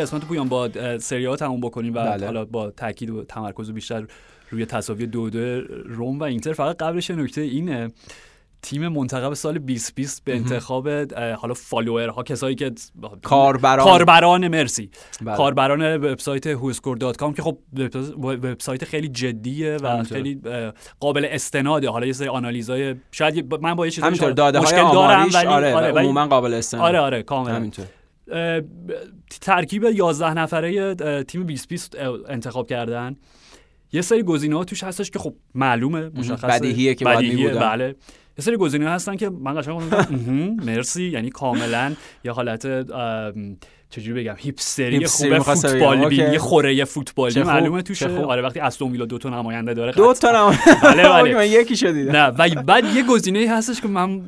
Speaker 1: این قسمت پویان با سری ها تموم بکنیم و
Speaker 2: بله.
Speaker 1: حالا با تاکید و تمرکز بیشتر روی تساوی دو دو روم و اینتر فقط قبلش نکته اینه تیم منتخب سال 2020 به انتخاب حالا فالوورها کسایی که
Speaker 2: کاربران.
Speaker 1: کاربران مرسی
Speaker 2: بله.
Speaker 1: کاربران وبسایت whoscore.com که خب وب- وبسایت خیلی جدیه و. خیلی قابل استناده حالا یه سری آنالیزای شاید من با یه
Speaker 2: های
Speaker 1: مشکل دارم ولی
Speaker 2: آره,
Speaker 1: آره
Speaker 2: و
Speaker 1: ولی
Speaker 2: عموما قابل استناد
Speaker 1: آره آره کاملا
Speaker 2: همینطور
Speaker 1: ترکیب 11 نفره تیم 2020 اه، انتخاب کردن یه سری گزینه ها توش هستش که خب معلومه مشخصه
Speaker 2: بدیهیه که
Speaker 1: بدیهیه،. بله یه سری گزینه هستن که من قشنگ مرسی یعنی کاملا یه حالت چجوری بگم هیپستری خوب. فوتبال
Speaker 2: اوکی.
Speaker 1: بینی خوره فوتبالی معلومه توشه. آره وقتی استون ویلا دو تا نماینده داره
Speaker 2: دو. تا
Speaker 1: بله، بله.
Speaker 2: من یکی شدیدم
Speaker 1: نه و بعد یه گزینه هستش که من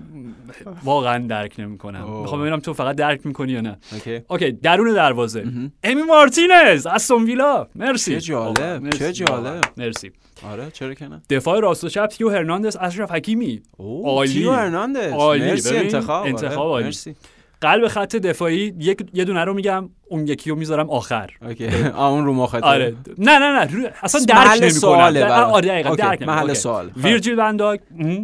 Speaker 1: واقعا درک نمی‌کنم. می‌خوام ببینم تو فقط درک می‌کنی یا نه
Speaker 2: اوکی
Speaker 1: اوکی درون دروازه امی مارتینز استون ویلا مرسی
Speaker 2: چه جالب،. چه جالب.
Speaker 1: مرسی
Speaker 2: آره چرا که نه
Speaker 1: دفاع راست و چپ تیو هرناندز اشرف حکیمی عالی.
Speaker 2: تیو هرناندز
Speaker 1: عالی.
Speaker 2: مرسی انتخاب
Speaker 1: انتخاب
Speaker 2: آره.
Speaker 1: عالی.
Speaker 2: مرسی
Speaker 1: قلب خط دفاعی یک یه دونه رو میگم اون یکی رو می‌ذارم آخر.
Speaker 2: اوکی. اون رو مخاطب.
Speaker 1: آره. نه نه نه. رو- اصلا درک نمی‌کنم. آره دقیقاً درک
Speaker 2: محل. سوال.
Speaker 1: اوکی. ویرجیل ون‌دایک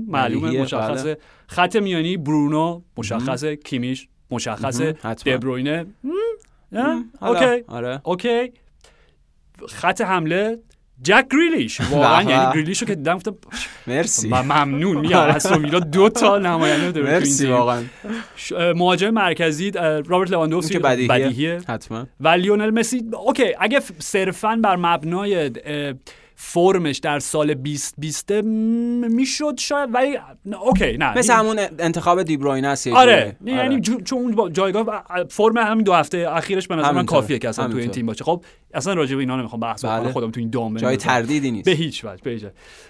Speaker 1: معلومه مشخصه.
Speaker 2: بله.
Speaker 1: خط میانی برونو مشخصه. کیمیش مشخصه. دبروینه. okay.
Speaker 2: آره.
Speaker 1: okay. خط حمله جک گریلیش واقعا. یعنی گریلیش رو که دیدم گفتم
Speaker 2: مرسی.
Speaker 1: من ممنون میگم استون ویلا دو تا نماینده
Speaker 2: مرسی. واقعا.
Speaker 1: مهاجم مرکزی رابرت لواندوفسکی
Speaker 2: که بدیهیه.
Speaker 1: بدیهیه.
Speaker 2: حتما.
Speaker 1: و لیونل مسی okay اگه صرفا بر مبنای فرمش در سال 2020 م- می‌شد شاید ولی نه، اوکی نه
Speaker 2: مثل همون انتخاب دیبروینه است
Speaker 1: آره. یعنی جو- چون اون جایگاه فرم همین دو هفته اخیرش به نظر من. کافیه که اصلا تو این. تیم باشه خب اصلا راجع به اینا نمی‌خوام بحث
Speaker 2: بله.
Speaker 1: خودم تو این دام
Speaker 2: جای. تردیدی نیست
Speaker 1: به هیچ وجه به هیچ.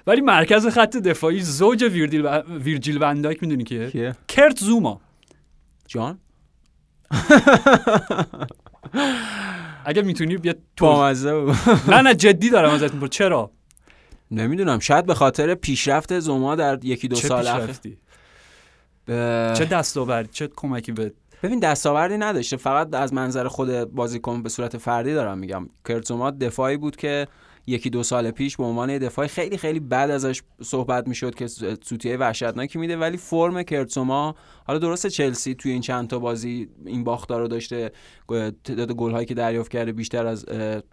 Speaker 1: ولی مرکز خط دفاعی زوج ویرجیل و... ویرجیل وندایک می‌دونی کیه
Speaker 2: کیه؟
Speaker 1: کرت زوما
Speaker 2: جان
Speaker 1: اگه می‌تونی بیا تو نه نه جدی دارم ازت می‌پرسم چرا؟
Speaker 2: نمی‌دونم. شاید به خاطر پیشرفت زوما در یکی دو
Speaker 1: چه
Speaker 2: سال اخیر اه،
Speaker 1: چه دستاوردی چه کمکی به
Speaker 2: ببین دستاوردی نداشته. فقط از منظر خود بازیکن به صورت فردی دارم میگم. کرتزوما دفاعی بود که یکی دو سال پیش به عنوان یه دفاعی خیلی خیلی بد ازش صحبت می‌شد که سوتیه وحشتناکی میده. ولی فرم کرتزوما حالا درسته چلسی توی این چند تا بازی این باختار رو داشته تعداد گل هایی که دریافت کرده بیشتر از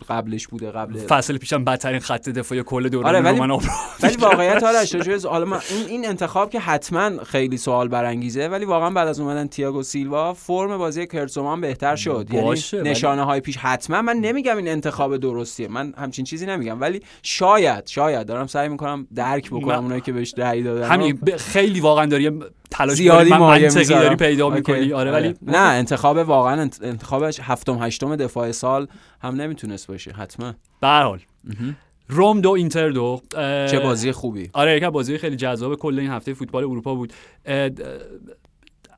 Speaker 2: قبلش بوده قبل
Speaker 1: فصل پیشم بدترین خط دفاعی کل دوران
Speaker 2: آره، ولی-
Speaker 1: آبراهام
Speaker 2: ولی واقعیت راجع حالا من این, این انتخاب که حتما خیلی سوال برانگیزه ولی واقعا بعد از اومدن تییاگو سیلوا فرم بازی کرتسوما هم بهتر شد.
Speaker 1: باشه،
Speaker 2: یعنی نشانه های پیش حتما من نمیگم این انتخاب درستیه من همچین چیزی نمیگم ولی شاید شاید دارم سعی می‌کنم درک بکنم
Speaker 1: من-
Speaker 2: اونایی که بهش رأی دادن
Speaker 1: همین خیلی واقعا داری یه تلاش
Speaker 2: زیادی
Speaker 1: منطقی. داری پیدا. می‌کنی؟ آره ولی
Speaker 2: نه انتخاب واقعا انت- انتخابش هفتم هشتم دفاع سال هم نمی‌تونست باشه حتما.
Speaker 1: به حال. روم دو اینتر دو.
Speaker 2: چه بازی خوبی.
Speaker 1: آره یک بازی خیلی جذاب کل این هفته فوتبال اروپا بود.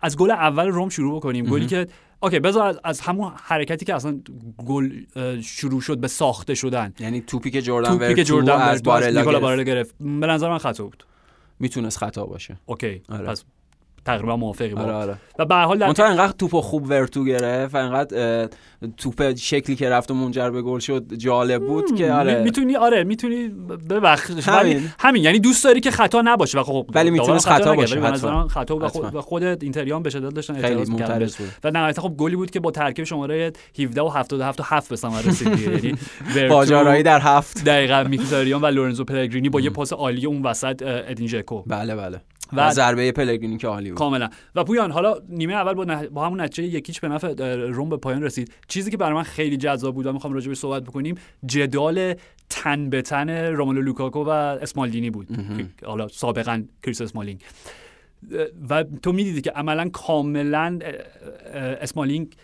Speaker 1: از گل اول روم شروع بکنیم. گلی که اوکی بذار از, همون حرکتی که اصلا گل شروع شد به ساخته شدن.
Speaker 2: یعنی توپی که جردن
Speaker 1: توپی که جردن
Speaker 2: از.
Speaker 1: بارلا گرفت. به نظر من خطا بود.
Speaker 2: می‌تونست خطا باشه.
Speaker 1: اوکی
Speaker 2: آره.
Speaker 1: پس تقریبا موافقی با.
Speaker 2: آره آره.
Speaker 1: و به حال در
Speaker 2: انقدر توپ خوب ورتو گرفت انقدر توپ شکلی که رفت و منجر به گل شد جالب بود که آره.
Speaker 1: می‌تونی آره می‌تونی ببخش.
Speaker 2: همین.
Speaker 1: همین یعنی دوست داری که خطا نباشه. و خب
Speaker 2: ولی
Speaker 1: داورم
Speaker 2: خطا
Speaker 1: نکرد،
Speaker 2: باشه، حتما.
Speaker 1: خطا و خود,
Speaker 2: حتما.
Speaker 1: و خود اینتریان به شدت داشتن اعتراض می‌کردن. و نهایتا خب گلی بود که با ترکیب شماره 17 و 77 و 7 به ثمر رسید. یعنی
Speaker 2: باجارایی در هفت.
Speaker 1: دقیقاً میکیتاریان و لورنزو پلگرینی با یه پاس عالی اون وسط اه، ادین ژکو.
Speaker 2: بله بله.
Speaker 1: و-
Speaker 2: ضربه پلگرینی که عالی بود.
Speaker 1: کاملا. و پویان حالا نیمه اول با, نه- با همون نتیجه یک هیچ به نفع روم به پایان رسید. چیزی که برای من خیلی جذاب بود و می‌خوام راجع بهش صحبت بکنیم جدال تن به تن روملو لوکاکو و اسمالدینی بود. که حالا سابقا کریس اسمالینگ. و تو می‌دیدی که عملا کاملا اسمالینگ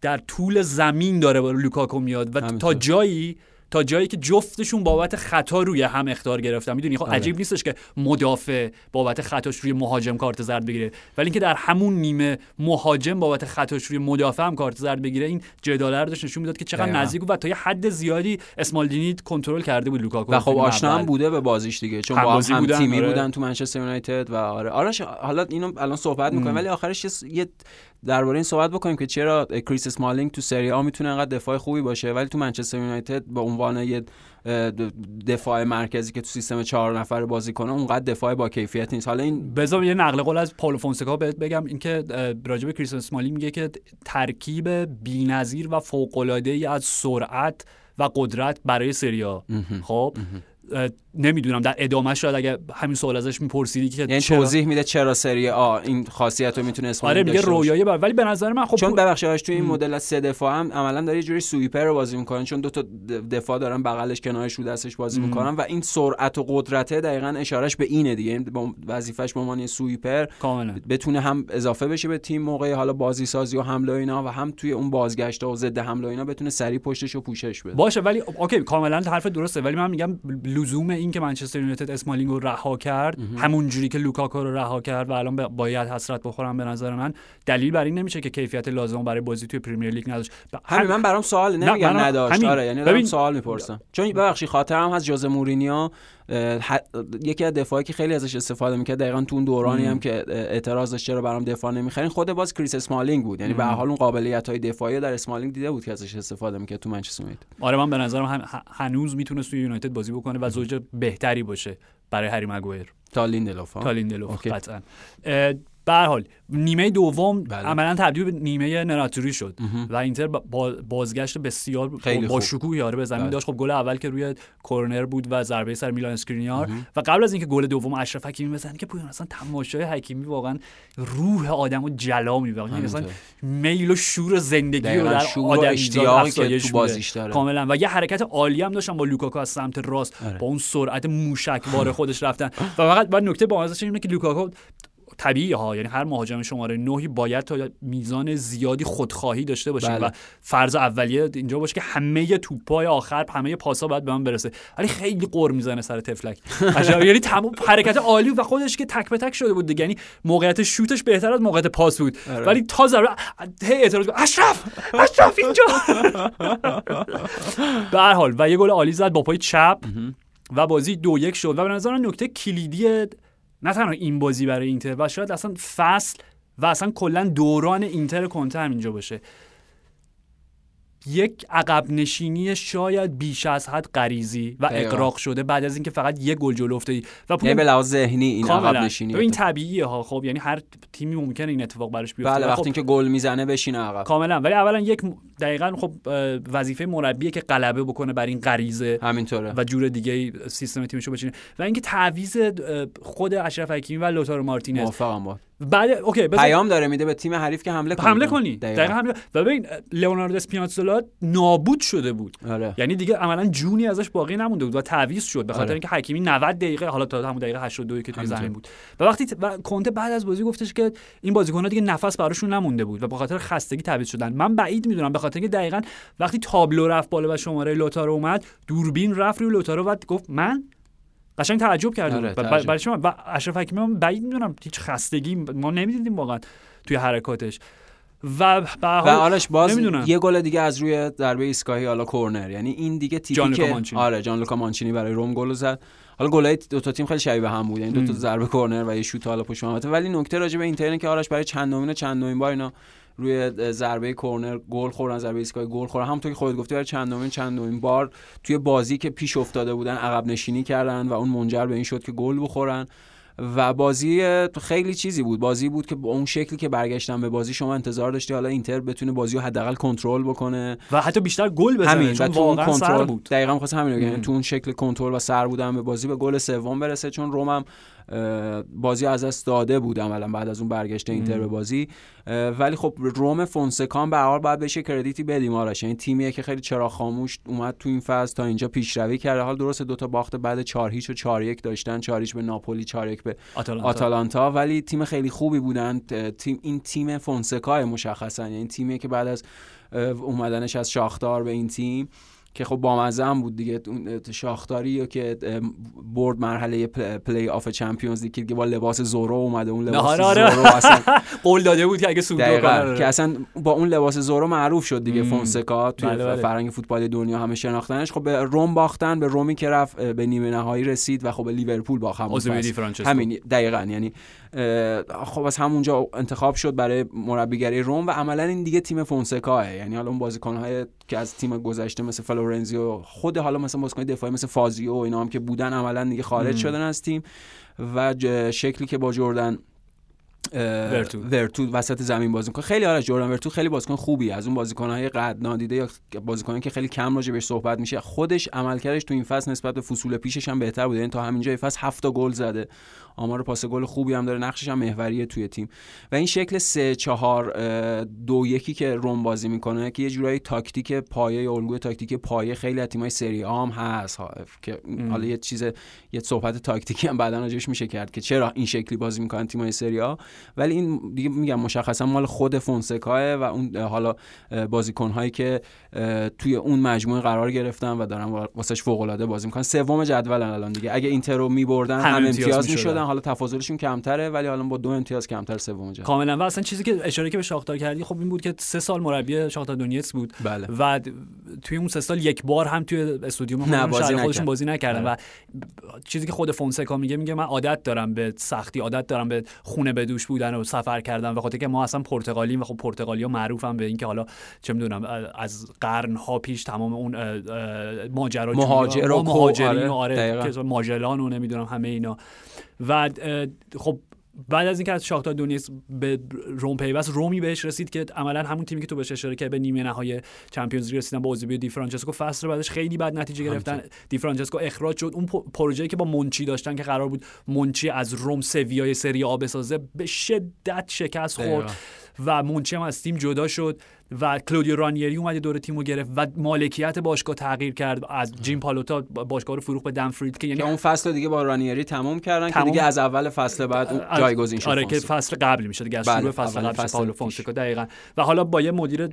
Speaker 1: در طول زمین داره با لوکاکو میاد و
Speaker 2: همینطور.
Speaker 1: تا جایی تا جایی که جفتشون بابت خطا روی هم اخطار گرفتن می‌دونی خب
Speaker 2: آره.
Speaker 1: عجیب نیستش که مدافع بابت خطاش روی مهاجم کارت زرد بگیره ولی اینکه در همون نیمه مهاجم بابت خطاش روی مدافع هم کارت زرد بگیره این جداله رو داشت نشون می‌داد که چقدر. نزدیک بود و تا یه حد زیادی اسمالدینی کنترل کرده بود لوکاکو
Speaker 2: و خب آشنا هم. بوده به بازیش دیگه چون
Speaker 1: هم
Speaker 2: با هم,
Speaker 1: بودن،
Speaker 2: تیمی
Speaker 1: آره.
Speaker 2: بودن تو منچستر یونایتد و آره آرش حالا اینو الان صحبت می‌کنیم ولی آخرش یه درباره این صحبت بکنیم که چرا کریس اسمالینگ تو سری آ می‌تونه انقدر دفاع خوبی باشه ولی تو منچستر یونایتد به عنوان یه دفاع مرکزی که تو سیستم چهار نفر بازی کنه اونقدر دفاع با کیفیت نیست. حالا این
Speaker 1: بذار یه نقل قول از پاولو فونسکا بهت بگم. اینکه راجع به کریس اسمالینگ میگه که ترکیب بی‌نظیر و فوق‌العاده‌ای از سرعت و قدرت برای سری آ خب؟ نمی‌دونم در ادامه شاید اگه همین سوال ازش میپرسیدی که
Speaker 2: یعنی
Speaker 1: چرا-
Speaker 2: توضیح میده چرا سری آ این خاصیت رو می‌تونه
Speaker 1: آره
Speaker 2: اسمالینگ
Speaker 1: میگه. رویایی بر ولی به نظر من خب
Speaker 2: چون ببخشید توی این مدل از سه دفاع هم عملا داره یه جوری sweeper رو بازی می‌کنن چون دو تا دفاع دارن بغلش کنارش رو دستش بازی می‌کنن و این سرعت و قدرته دقیقا اشارش به اینه دیگه. این با وظیفش به عنوان sweeper
Speaker 1: کاملا.
Speaker 2: بتونه هم اضافه بشه به تیم موقع حالا بازی سازی و حمله و اینا و هم توی اون بازگشت و ضد حمله و اینا بتونه سریع پشتش رو پوشش بده.
Speaker 1: باشه ولی okay کاملا حرف درسته ولی من میگم لزوم این که منچستر یونایتد اسمالینگ رو رها کرد همون جوری که لوکاکو رو رها کرد و الان باید حسرت بخورم به نظر من دلیل بر این نمیشه که کیفیت لازم برای بازی توی پریمیر لیگ نداشت.
Speaker 2: همین من برام سوال نمیگم نداشت.
Speaker 1: همین.
Speaker 2: آره یعنی دارم
Speaker 1: ببین-
Speaker 2: سوال می‌پرسم. چون ببخشید خاطرم هست جوز مورینیو یکی از دفاعی که خیلی ازش استفاده می‌کرد دقیقا تو اون دورانی هم که اعتراض داشت چرا برام دفاع نمی‌خرین خود باز کریس اسمالینگ بود. یعنی به هر حال اون قابلیت های دفاعی رو در اسمالینگ دیده بود که ازش استفاده می‌کرد تو منچستر یونایتد.
Speaker 1: آره من به نظرم هنوز می‌تونست توی یونایتد بازی بکنه و زوج بهتری باشه برای هری مگویر.
Speaker 2: تا لیندلوف؟
Speaker 1: تا لیندلوف. قطعا. به حال نیمه دوم
Speaker 2: بله.
Speaker 1: عملا تبدیل به نیمه نرآتزوری شد و اینتر با- با بازگشت بسیار
Speaker 2: خیلی
Speaker 1: با. شکوه آره به زمین
Speaker 2: بله.
Speaker 1: داشت خب گل اول که روی کورنر بود و ضربه سر میلان اسکرینیار و قبل از اینکه گل دوم اشرف حکیمی بزنه که پویان اصلا تماشای حکیمی واقعا روح آدمو جلا می‌بره یعنی اصلا میل و شور زندگی رو در آدم
Speaker 2: اشتیاقی که تو بازیش داره.
Speaker 1: کاملا و یه حرکت عالی هم داشتن با لوکاکو از سمت راست
Speaker 2: آره.
Speaker 1: با اون سرعت موشکوار خودش رفتن و فقط بعد نکته با اینه که لوکاکو طبیعی ها یعنی هر مهاجم شماره نهی باید تا میزان زیادی خودخواهی داشته باشه
Speaker 2: بله.
Speaker 1: و فرض اولیه اینجا باشه که همه توپای آخر همه پاسا باید به من برسه. ولی خیلی غر می‌زنه سر طفلک. عجب. یعنی تمام حرکت عالی و خودش که تک به تک شده بود دیگه. یعنی موقعیت شوتش بهتر از موقعیت پاس بود.
Speaker 2: آره.
Speaker 1: ولی تا ضربه هی اعتراض اشرف! اشرف اینجا! به هر حال و یه گل عالی زد با پای چپ و بازی دو یک شد. و به نظر نکته کلیدی نه تنها این بازی برای اینتر و شاید اصلا فصل و اصلا کلا دوران اینتر کنته همینجا باشه. یک عقب نشینی شاید بیش از حد غریزی و. اقراق شده بعد از اینکه فقط یه گل جلو افتادی و
Speaker 2: یعنی به لحاظ ذهنی این عقب نشینی اتفاق.
Speaker 1: طبیعیه ها خب یعنی هر تیمی ممکنه این اتفاق براش بیفته.
Speaker 2: بله وقتی
Speaker 1: خب
Speaker 2: که گل می‌زنه بشینه عقب.
Speaker 1: کاملا. ولی اولا یک دقیقا خب وظیفه مربیه که غلبه بکنه بر این غریزه
Speaker 2: همینطوره.
Speaker 1: و جور دیگه سیستم تیمشو بچینه. و اینکه تعویض خود اشرف حکیمی و لوتارو مارتینز
Speaker 2: موافقم
Speaker 1: بعد اوکی بذار
Speaker 2: پیام داره میده به تیم حریف که حمله کنید
Speaker 1: حمله کنی
Speaker 2: دقیقاً.
Speaker 1: دقیقا حمله و ببین لئوناردو اسپیناتزولا نابود شده بود
Speaker 2: آره
Speaker 1: یعنی دیگه عملا جونی ازش باقی نمونده بود و تعویض شد به خاطر
Speaker 2: آره.
Speaker 1: اینکه حکیمی 90 دقیقه حالا تا همون دقیقه 82 که توی. زمین بود و وقتی ت- و کنته بعد از بازی گفتش که این بازیکن‌ها دیگه نفس براشون نمونده بود و به خاطر خستگی تعویض شدن من بعید می‌دونم به خاطر اینکه دقیقا وقتی تابلو رفت بالا و شماره لوتارو اومد دوربین رفت روی لوتارو و گفت من قشنگ تعجب کرد
Speaker 2: آره،.
Speaker 1: برای شما و اشرف حکیمی هم بعید می‌دونم هیچ خستگی ما نمی‌دیدیم واقعا توی حرکاتش و به هر
Speaker 2: و
Speaker 1: حال
Speaker 2: آرش باز
Speaker 1: نمی‌دونم.
Speaker 2: یه گل دیگه از روی ضربه ایستگاهی حالا کورنر یعنی این دیگه تیپی که
Speaker 1: مانچینی.
Speaker 2: آره جان لوکا مانچینی برای روم گل زد حالا گلای دو تا تیم خیلی شبیه به هم بود یعنی دو تا. ضربه کورنر و یه شوت حالا پشت ولی نکته راجع به اینتر اینه که آرش برای چندمین و چندمین بار اینا روی ضربه کورنر گل خوردن ضربه ایستگاهی گل خوردن. همونطور که خودت گفتی برای چندمین چندمین بار توی بازی که پیش افتاده بودن عقب نشینی کردن و اون منجر به این شد که گل بخورن. و بازی خیلی چیزی بود. بازی بود که با اون شکلی که برگشتن به بازی شما انتظار داشتی حالا اینتر بتونه بازی رو حداقل کنترل بکنه.
Speaker 1: و حتی بیشتر گل بزنه
Speaker 2: همین.
Speaker 1: چون
Speaker 2: و تو اون
Speaker 1: واقعا
Speaker 2: کنترل
Speaker 1: بود.
Speaker 2: دقیقاً می‌خواستم همین رو بگم.
Speaker 1: ام.
Speaker 2: تو اون شکل کنترل و سر بودن به بازی به گل سوم برسه چون روم هم اه، بازی از دست داده بود عملا بعد از اون برگشت اینتر. به بازی. ولی خب روم فونسکان به حال باید بهش یه کردیتی بدیم آرش. یعنی تیمیه که خیلی چرا خاموش اومد تو این فاز تا اینجا پیشروی کرده. حال درسته دو تا باخت بعد 4 هیچ و 4 1 داشتن. 4 هیچ به ناپولی 4 1 به
Speaker 1: آتالانتا.
Speaker 2: آتالانتا. ولی تیم خیلی خوبی بودن. تیم این تیم فونسکا مشخصا یعنی تیمی که بعد از اومدنش از شاختار به این تیم. که خب بامزه هم بود دیگه اون شاختاری که برد مرحله پل- پلی آف Champions League که با لباس زورو اومده اون لباس
Speaker 1: آره، آره.
Speaker 2: زورو اصلا
Speaker 1: قول داده بود که اگه صعود
Speaker 2: دقیقاً
Speaker 1: کنه
Speaker 2: که اصلا با اون لباس زورو معروف شد دیگه. فونسکا توی
Speaker 1: بله، بله.
Speaker 2: فرهنگ فوتبال دنیا همه شناختنش خب به روم باختن به رومی که رفت به نیمه نهایی رسید و خب به لیورپول باخت. همین دقیقا یعنی خب از همونجا انتخاب شد برای مربیگری روم و عملا این دیگه تیم فونسکائه یعنی حالا اون بازیکن‌های که از تیم گذشته مثل فلورنزیو خود حالا مثلا بازیکن دفاعی مثل فازیو و اینا هم که بودن عملا دیگه خارج شدن از تیم و شکلی که با جردن
Speaker 1: ورتو.
Speaker 2: ورتو وسط زمین بازی می‌کنه. خیلی آره جردن ورتو خیلی بازیکن خوبی از اون بازیکن‌های قد نادیده یا بازیکنی که خیلی کم راجع بهش صحبت میشه. خودش عملکردش تو این فصل نسبت به فصول پیشش هم بهتر بوده. یعنی تا همینجای فصل 7 تا گل زده. آمار پاس گل خوبی هم داره نقشش هم محوریه توی تیم. و این شکل 3 4 2 1 که روم بازی می‌کنه که یه جورایی تاکتیک پایه الگوی تاکتیک پایه خیلی از تیم‌های سری آ هم هست ها. که حالا یه چیز یه صحبت تاکتیکی هم بعدا راجعش میشه کرد که چرا این شکلی بازی می‌کنن تیم‌های سری آ. ولی این دیگه میگم مشخصا مال خود فونسکاه و اون حالا اه، بازیکن‌هایی که توی اون مجموعه قرار گرفتن و دارن وا- واسش فوق‌العاده بازی می‌کنن. سوم جدولن الان دیگه. اگه اینتر رو میبردن
Speaker 1: هم امتیاز می‌شدن.
Speaker 2: حالا تفاضلشون کمتره ولی حالا با دو امتیاز کمتر سوم جدول
Speaker 1: کاملا و اصلا چیزی که اشاره که به شاختار کردی خب این بود که سه سال مربی شاختار دونیتس بود
Speaker 2: بله.
Speaker 1: و توی اون سه سال یک بار هم توی استودیوم خودشون
Speaker 2: بازی.
Speaker 1: خودشون بازی نکردن
Speaker 2: آره.
Speaker 1: و چیزی که خود فونسکا میگه میگه من عادت دارم به سختی عادت دارم به خونه به دوش بودن و سفر کردن و خاطر که ما اصلا پرتغالیم و خب پرتغالیا معروفن به اینکه حالا چه می‌دونم از قرن ها پیش تمام اون اه، اه، ماجرا
Speaker 2: مهاجر و
Speaker 1: مهاجرین
Speaker 2: آره،
Speaker 1: و آره. که ماژلان و نمی‌دونم همه اینا و خب بعد از اینکه از شاختار دونیتس به روم پیوست رومی بهش رسید که عملا همون تیمی که تو بهش اشاره کردی به نیمه نهایی Champions League رسیدن با اوزیبیو دی فرانچسکو فصل بعدش خیلی بد نتیجه گرفتن. دی فرانچسکو اخراج شد. اون پروژه‌ای که با مونچی داشتن که قرار بود مونچی از روم سویای سری آ بسازه به شدت شکست خورد. و مونچی هم از تیم جدا شد. و کلودیو رانیری اومد دور تیم رو گرفت و مالکیت باشگاه تغییر کرد. از جیم پالوتا باشگاه رو فروخت به دن فریدکین یعنی
Speaker 2: که اون فصل دیگه با رانیری تموم کردن که
Speaker 1: تموم-
Speaker 2: دیگه از اول فصل بعد جایگزین شد
Speaker 1: آره که. فصل قبل میشه دیگه از
Speaker 2: بله،
Speaker 1: شروع فصل قبل پاولو
Speaker 2: پیش.
Speaker 1: فونسکا دقیقا. و حالا با یه مدیر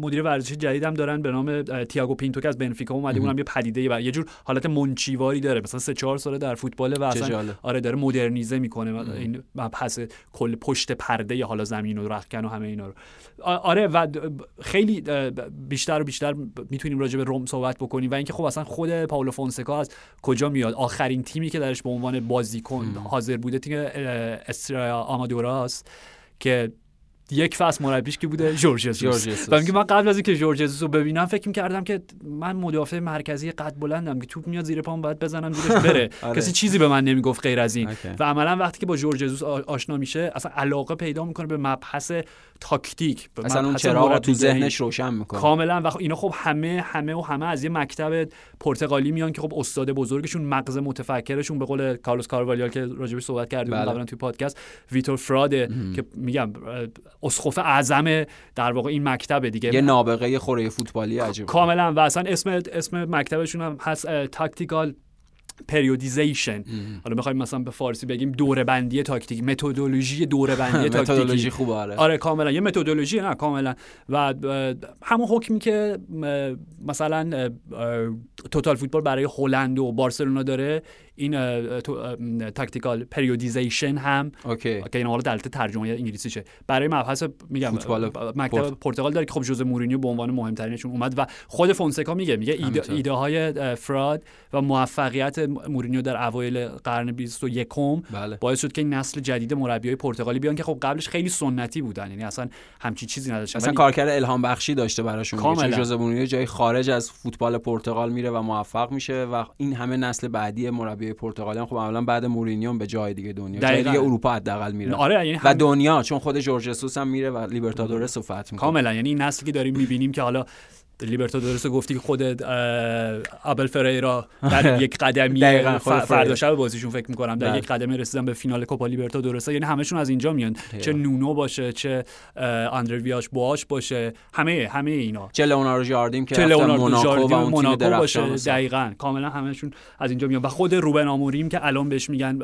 Speaker 1: مدیر ورزشی جدید هم دارن به نام تییاگو پینتو که از بنفیکا اومده اونم یه پدیده و یه جور حالت منچیواری داره. مثلا سه چهار ساله در فوتبال و اصلا. آره داره مدرنیزه می‌کنه این مبحث کل پشت پرده حالا زمین و رختکن و همه اینا رو. آره و خیلی بیشتر و بیشتر می‌تونیم راجع به روم صحبت بکنیم و اینکه خب اصلا خود پاولو فونسکا از کجا میاد؟ آخرین تیمی که درش به عنوان بازیکن حاضر بوده تیم استرا آمادوراست که یک فصل مربیش که بوده جورج
Speaker 2: جورج
Speaker 1: جسوس
Speaker 2: جسوس.
Speaker 1: و میگه من قبل از اینکه جورج جسوس رو ببینم فکر می‌کردم که من مدافع مرکزی قد بلندم که توپ میاد زیر پام باید بزنم زیرش بره
Speaker 2: آره.
Speaker 1: کسی چیزی به من نمی‌گفت غیر از این. و عملا وقتی که با جورج جسوس آ- آشنا میشه اصلا علاقه پیدا می‌کنه به مبحث تاکتیک به
Speaker 2: اصلا اون چراغ رو تو. ذهنش روشن می‌کنه
Speaker 1: کاملا و خب اینا خب همه همه و همه از یه مکتب پرتغالی میان که خب استاد بزرگشون مغز متفکرشون به قول کارلوس کاروالیال که راجبش صحبت کردیم
Speaker 2: بله.
Speaker 1: قبلا توی پادکست ویتور فراده که میگم اسقف اعظم در واقع این مکتبه دیگه.
Speaker 2: یه نابغه خوره فوتبالی عجیب
Speaker 1: کاملا و اصلا اسم اسم مکتبشون هم هست tactical periodization حالا بخوایم مثلا به فارسی بگیم دوره بندی تاکتیک متدولوژی دوره بندی
Speaker 2: متدولوژی
Speaker 1: تاکتیکی
Speaker 2: خوبه آره.
Speaker 1: آره کاملا. یه متدولوژی نه کاملا. و همون حکمی که مثلا total football برای هلند و بارسلونا داره این تو- tactical periodization هم
Speaker 2: اوکی.
Speaker 1: که این حالا دلته ترجمه انگلیسیشه برای مبحث میگم
Speaker 2: فوتبال
Speaker 1: مکتب
Speaker 2: پرت-
Speaker 1: پرتغال داره که خب جوزه مورینیو به عنوان مهمترینشون اومد و خود فونسکا میگه میگه ایده, های فراد و موفقیت مورینیو در اوایل قرن 21
Speaker 2: بله.
Speaker 1: باعث شد که این نسل جدید مربیای پرتغالی بیان که خب قبلش خیلی سنتی بودن یعنی اصلا همچی چیزی نداشتن.
Speaker 2: اصلا کارکرد الهام بخشی داشته براشون
Speaker 1: کاملا.
Speaker 2: جوزه مورینیو؟ جای خارج از فوتبال پرتغال میره و موفق میشه و این همه نسل بعدی مربی پرتغالی هم خب اولا بعد مورینیو به جای دیگه دنیا جای. دیگه اروپا حداقل میره
Speaker 1: آره یعنی
Speaker 2: و دنیا چون خود جورج هم میره و لیبرتادورس رو فتح می‌کنه
Speaker 1: کاملا یعنی این نسلی که داریم می‌بینیم که حالا لیبرتادورس گفتی که خودت اه، آبل فریرا در یک قدمی
Speaker 2: خود
Speaker 1: فردا. شب بازیشون فکر می‌کنم در
Speaker 2: بله.
Speaker 1: یک قدمی رسیدن به فینال کوپا لیبرتادورس یعنی همشون از اینجا میان چه نونو باشه چه آندره ویاش بواش باشه همه همه اینا
Speaker 2: چه لئوناردو جاردیم که موناکو و اون تیم
Speaker 1: باشه. دقیقا کاملا همشون از اینجا میان و خود روبن آموریم که الان بهش میگن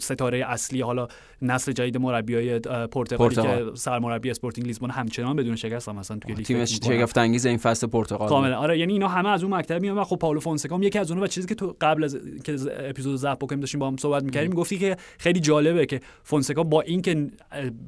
Speaker 1: ستاره اصلی حالا نسل جدید مربیای پرتغالی
Speaker 2: پرتغال.
Speaker 1: که سرمربی اسپورتینگ لیزبون همچنان بدون شکست هم مثلا توی لیگ
Speaker 2: تیمش. شگفت انگیز این فصل دست پرتغال
Speaker 1: کاملا. آره یعنی اینا همه از اون مکتب میان و خب پائولو فونسکا هم یکی از اونها و چیزی که تو قبل از که اپیزود ضبط بکنیم داشتیم با هم صحبت می‌کردیم گفتی که خیلی جالبه که فونسکا با اینکه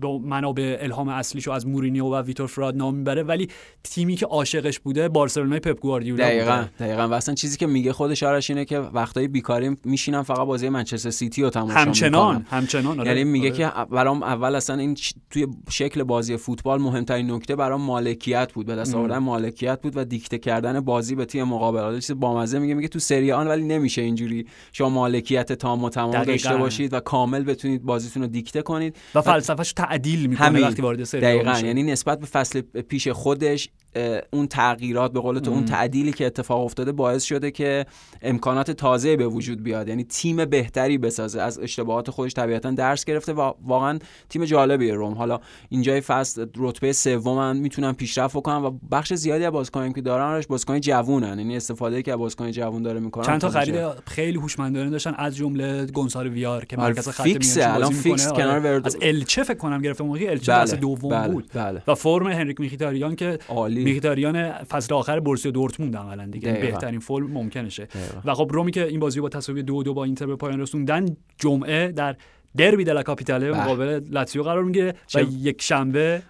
Speaker 1: با منابع الهام اصلیشو از مورینیو و ویتور فراد نام می‌بره ولی تیمی که عاشقش بوده بارسلونای پپ گواردیولا
Speaker 2: دقیقا
Speaker 1: بوده.
Speaker 2: دقیقا و اصلا چیزی که میگه خودش آرش اینه که وقتای بیکاری میشینم فقط بازی منچستر سیتی رو تماشا
Speaker 1: همچنان
Speaker 2: می‌کنم
Speaker 1: همچنان آره.
Speaker 2: یعنی میگه
Speaker 1: آره.
Speaker 2: که برام اول اصلا این توی شکل بازی فوتبال مهمترین نکته برام مالکیت بود به دست آوردن مالکیت. بود و دیکته کردن بازی به تیم مقابل چیز بامزه میگه میگه تو سری آن ولی نمیشه اینجوری شما مالکیت تام و تمام
Speaker 1: دقیقاً.
Speaker 2: داشته باشید و کامل بتونید بازیتون رو دیکته کنید
Speaker 1: و فلسفه‌شو تعدیل می‌کنه. وقتی وارد سری
Speaker 2: دقیقا
Speaker 1: میشه.
Speaker 2: یعنی نسبت به فصل پیش خودش اون تغییرات به قول تو اون تعدیلی که اتفاق افتاده باعث شده که امکانات تازه به وجود بیاد یعنی تیم بهتری بسازه از اشتباهات خودش طبیعتا درس گرفته و واقعا تیم جالبیه روم حالا اینجای فصل رتبه سومن می‌تونن پیشرفت بکنن و بخش زیادی از بازیکنایی که دارن آرش بازیکن جوونن یعنی استفاده که از بازیکن جوون داره می‌کنن
Speaker 1: چند تا خرید خیلی هوشمندانه داشتن از جمله گونسالو ویار که
Speaker 2: آره،
Speaker 1: مرکز خط
Speaker 2: فیکسه،
Speaker 1: میانیش
Speaker 2: الان فیکس. کنار
Speaker 1: آره.
Speaker 2: ورد-
Speaker 1: از الچه فکر کنم گرفته موقعی الچه
Speaker 2: بله،
Speaker 1: دست دوم
Speaker 2: بله،
Speaker 1: بود
Speaker 2: بله.
Speaker 1: و فرم هنریک میخیتاریان که
Speaker 2: عالی.
Speaker 1: میخیتاریان فصل آخر بورسیا دورتموند عملا دیگه
Speaker 2: دقیقاً.
Speaker 1: بهترین فرم ممکنشه
Speaker 2: دقیقاً.
Speaker 1: و خب رومی که این بازی رو با تساوی دو دو با اینتر به پایان رسوندن جمعه در دربی دلا کاپیتاله
Speaker 2: بله.
Speaker 1: مقابل لاتزیو قرار می‌گیره و یک شنبه.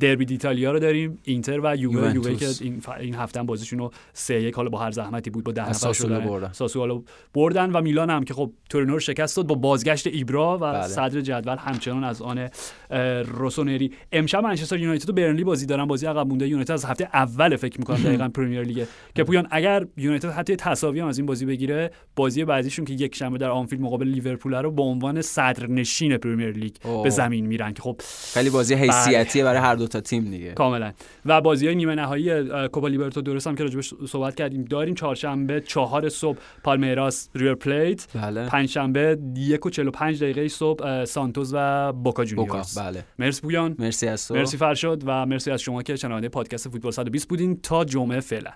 Speaker 1: دربی دیتالیا رو داریم اینتر و یووه. یووه که این ف... این هفته هم بازیشون رو سه یک حالا با هر زحمتی بود با ده نفر
Speaker 2: بردن.
Speaker 1: ساسولو بردن و میلان هم که خب تورینو رو شکست داد با بازگشت ایبرا و
Speaker 2: بله.
Speaker 1: صدر جدول همچنان از آن روسونری امشب منچستر یونایتد و برنلی بازی دارن بازی عقب مونده یونایتد از هفته اول فکر می‌کنم دقیقاً پرمیر لیگ که پویان اگر یونایتد حتی تساوی هم از این بازی بگیره بازی بعدیشون که یک شنبه در آنفیلد مقابل لیورپول رو به عنوان صدرنشین پرمیر لیگ
Speaker 2: اوه.
Speaker 1: به زمین میرن که خب
Speaker 2: خیلی بازی حیثیتیه برای هر دو تا تیم دیگه.
Speaker 1: کاملا. و بازی های نیمه نهایی کوپا لیبرتادورس هم که راجبش صحبت کردیم. داریم چهارشنبه چهار صبح پالمیراس ریور پلیت.
Speaker 2: بله.
Speaker 1: پنجشنبه یک و 45 دقیقه صبح سانتوس و بوکا
Speaker 2: بوکا
Speaker 1: جونیورز
Speaker 2: بله.
Speaker 1: مرسی پویان.
Speaker 2: مرسی از تو.
Speaker 1: مرسی فرشاد و مرسی از شما که شنونده پادکست فوتبال 120 بودین. تا جمعه فعلا.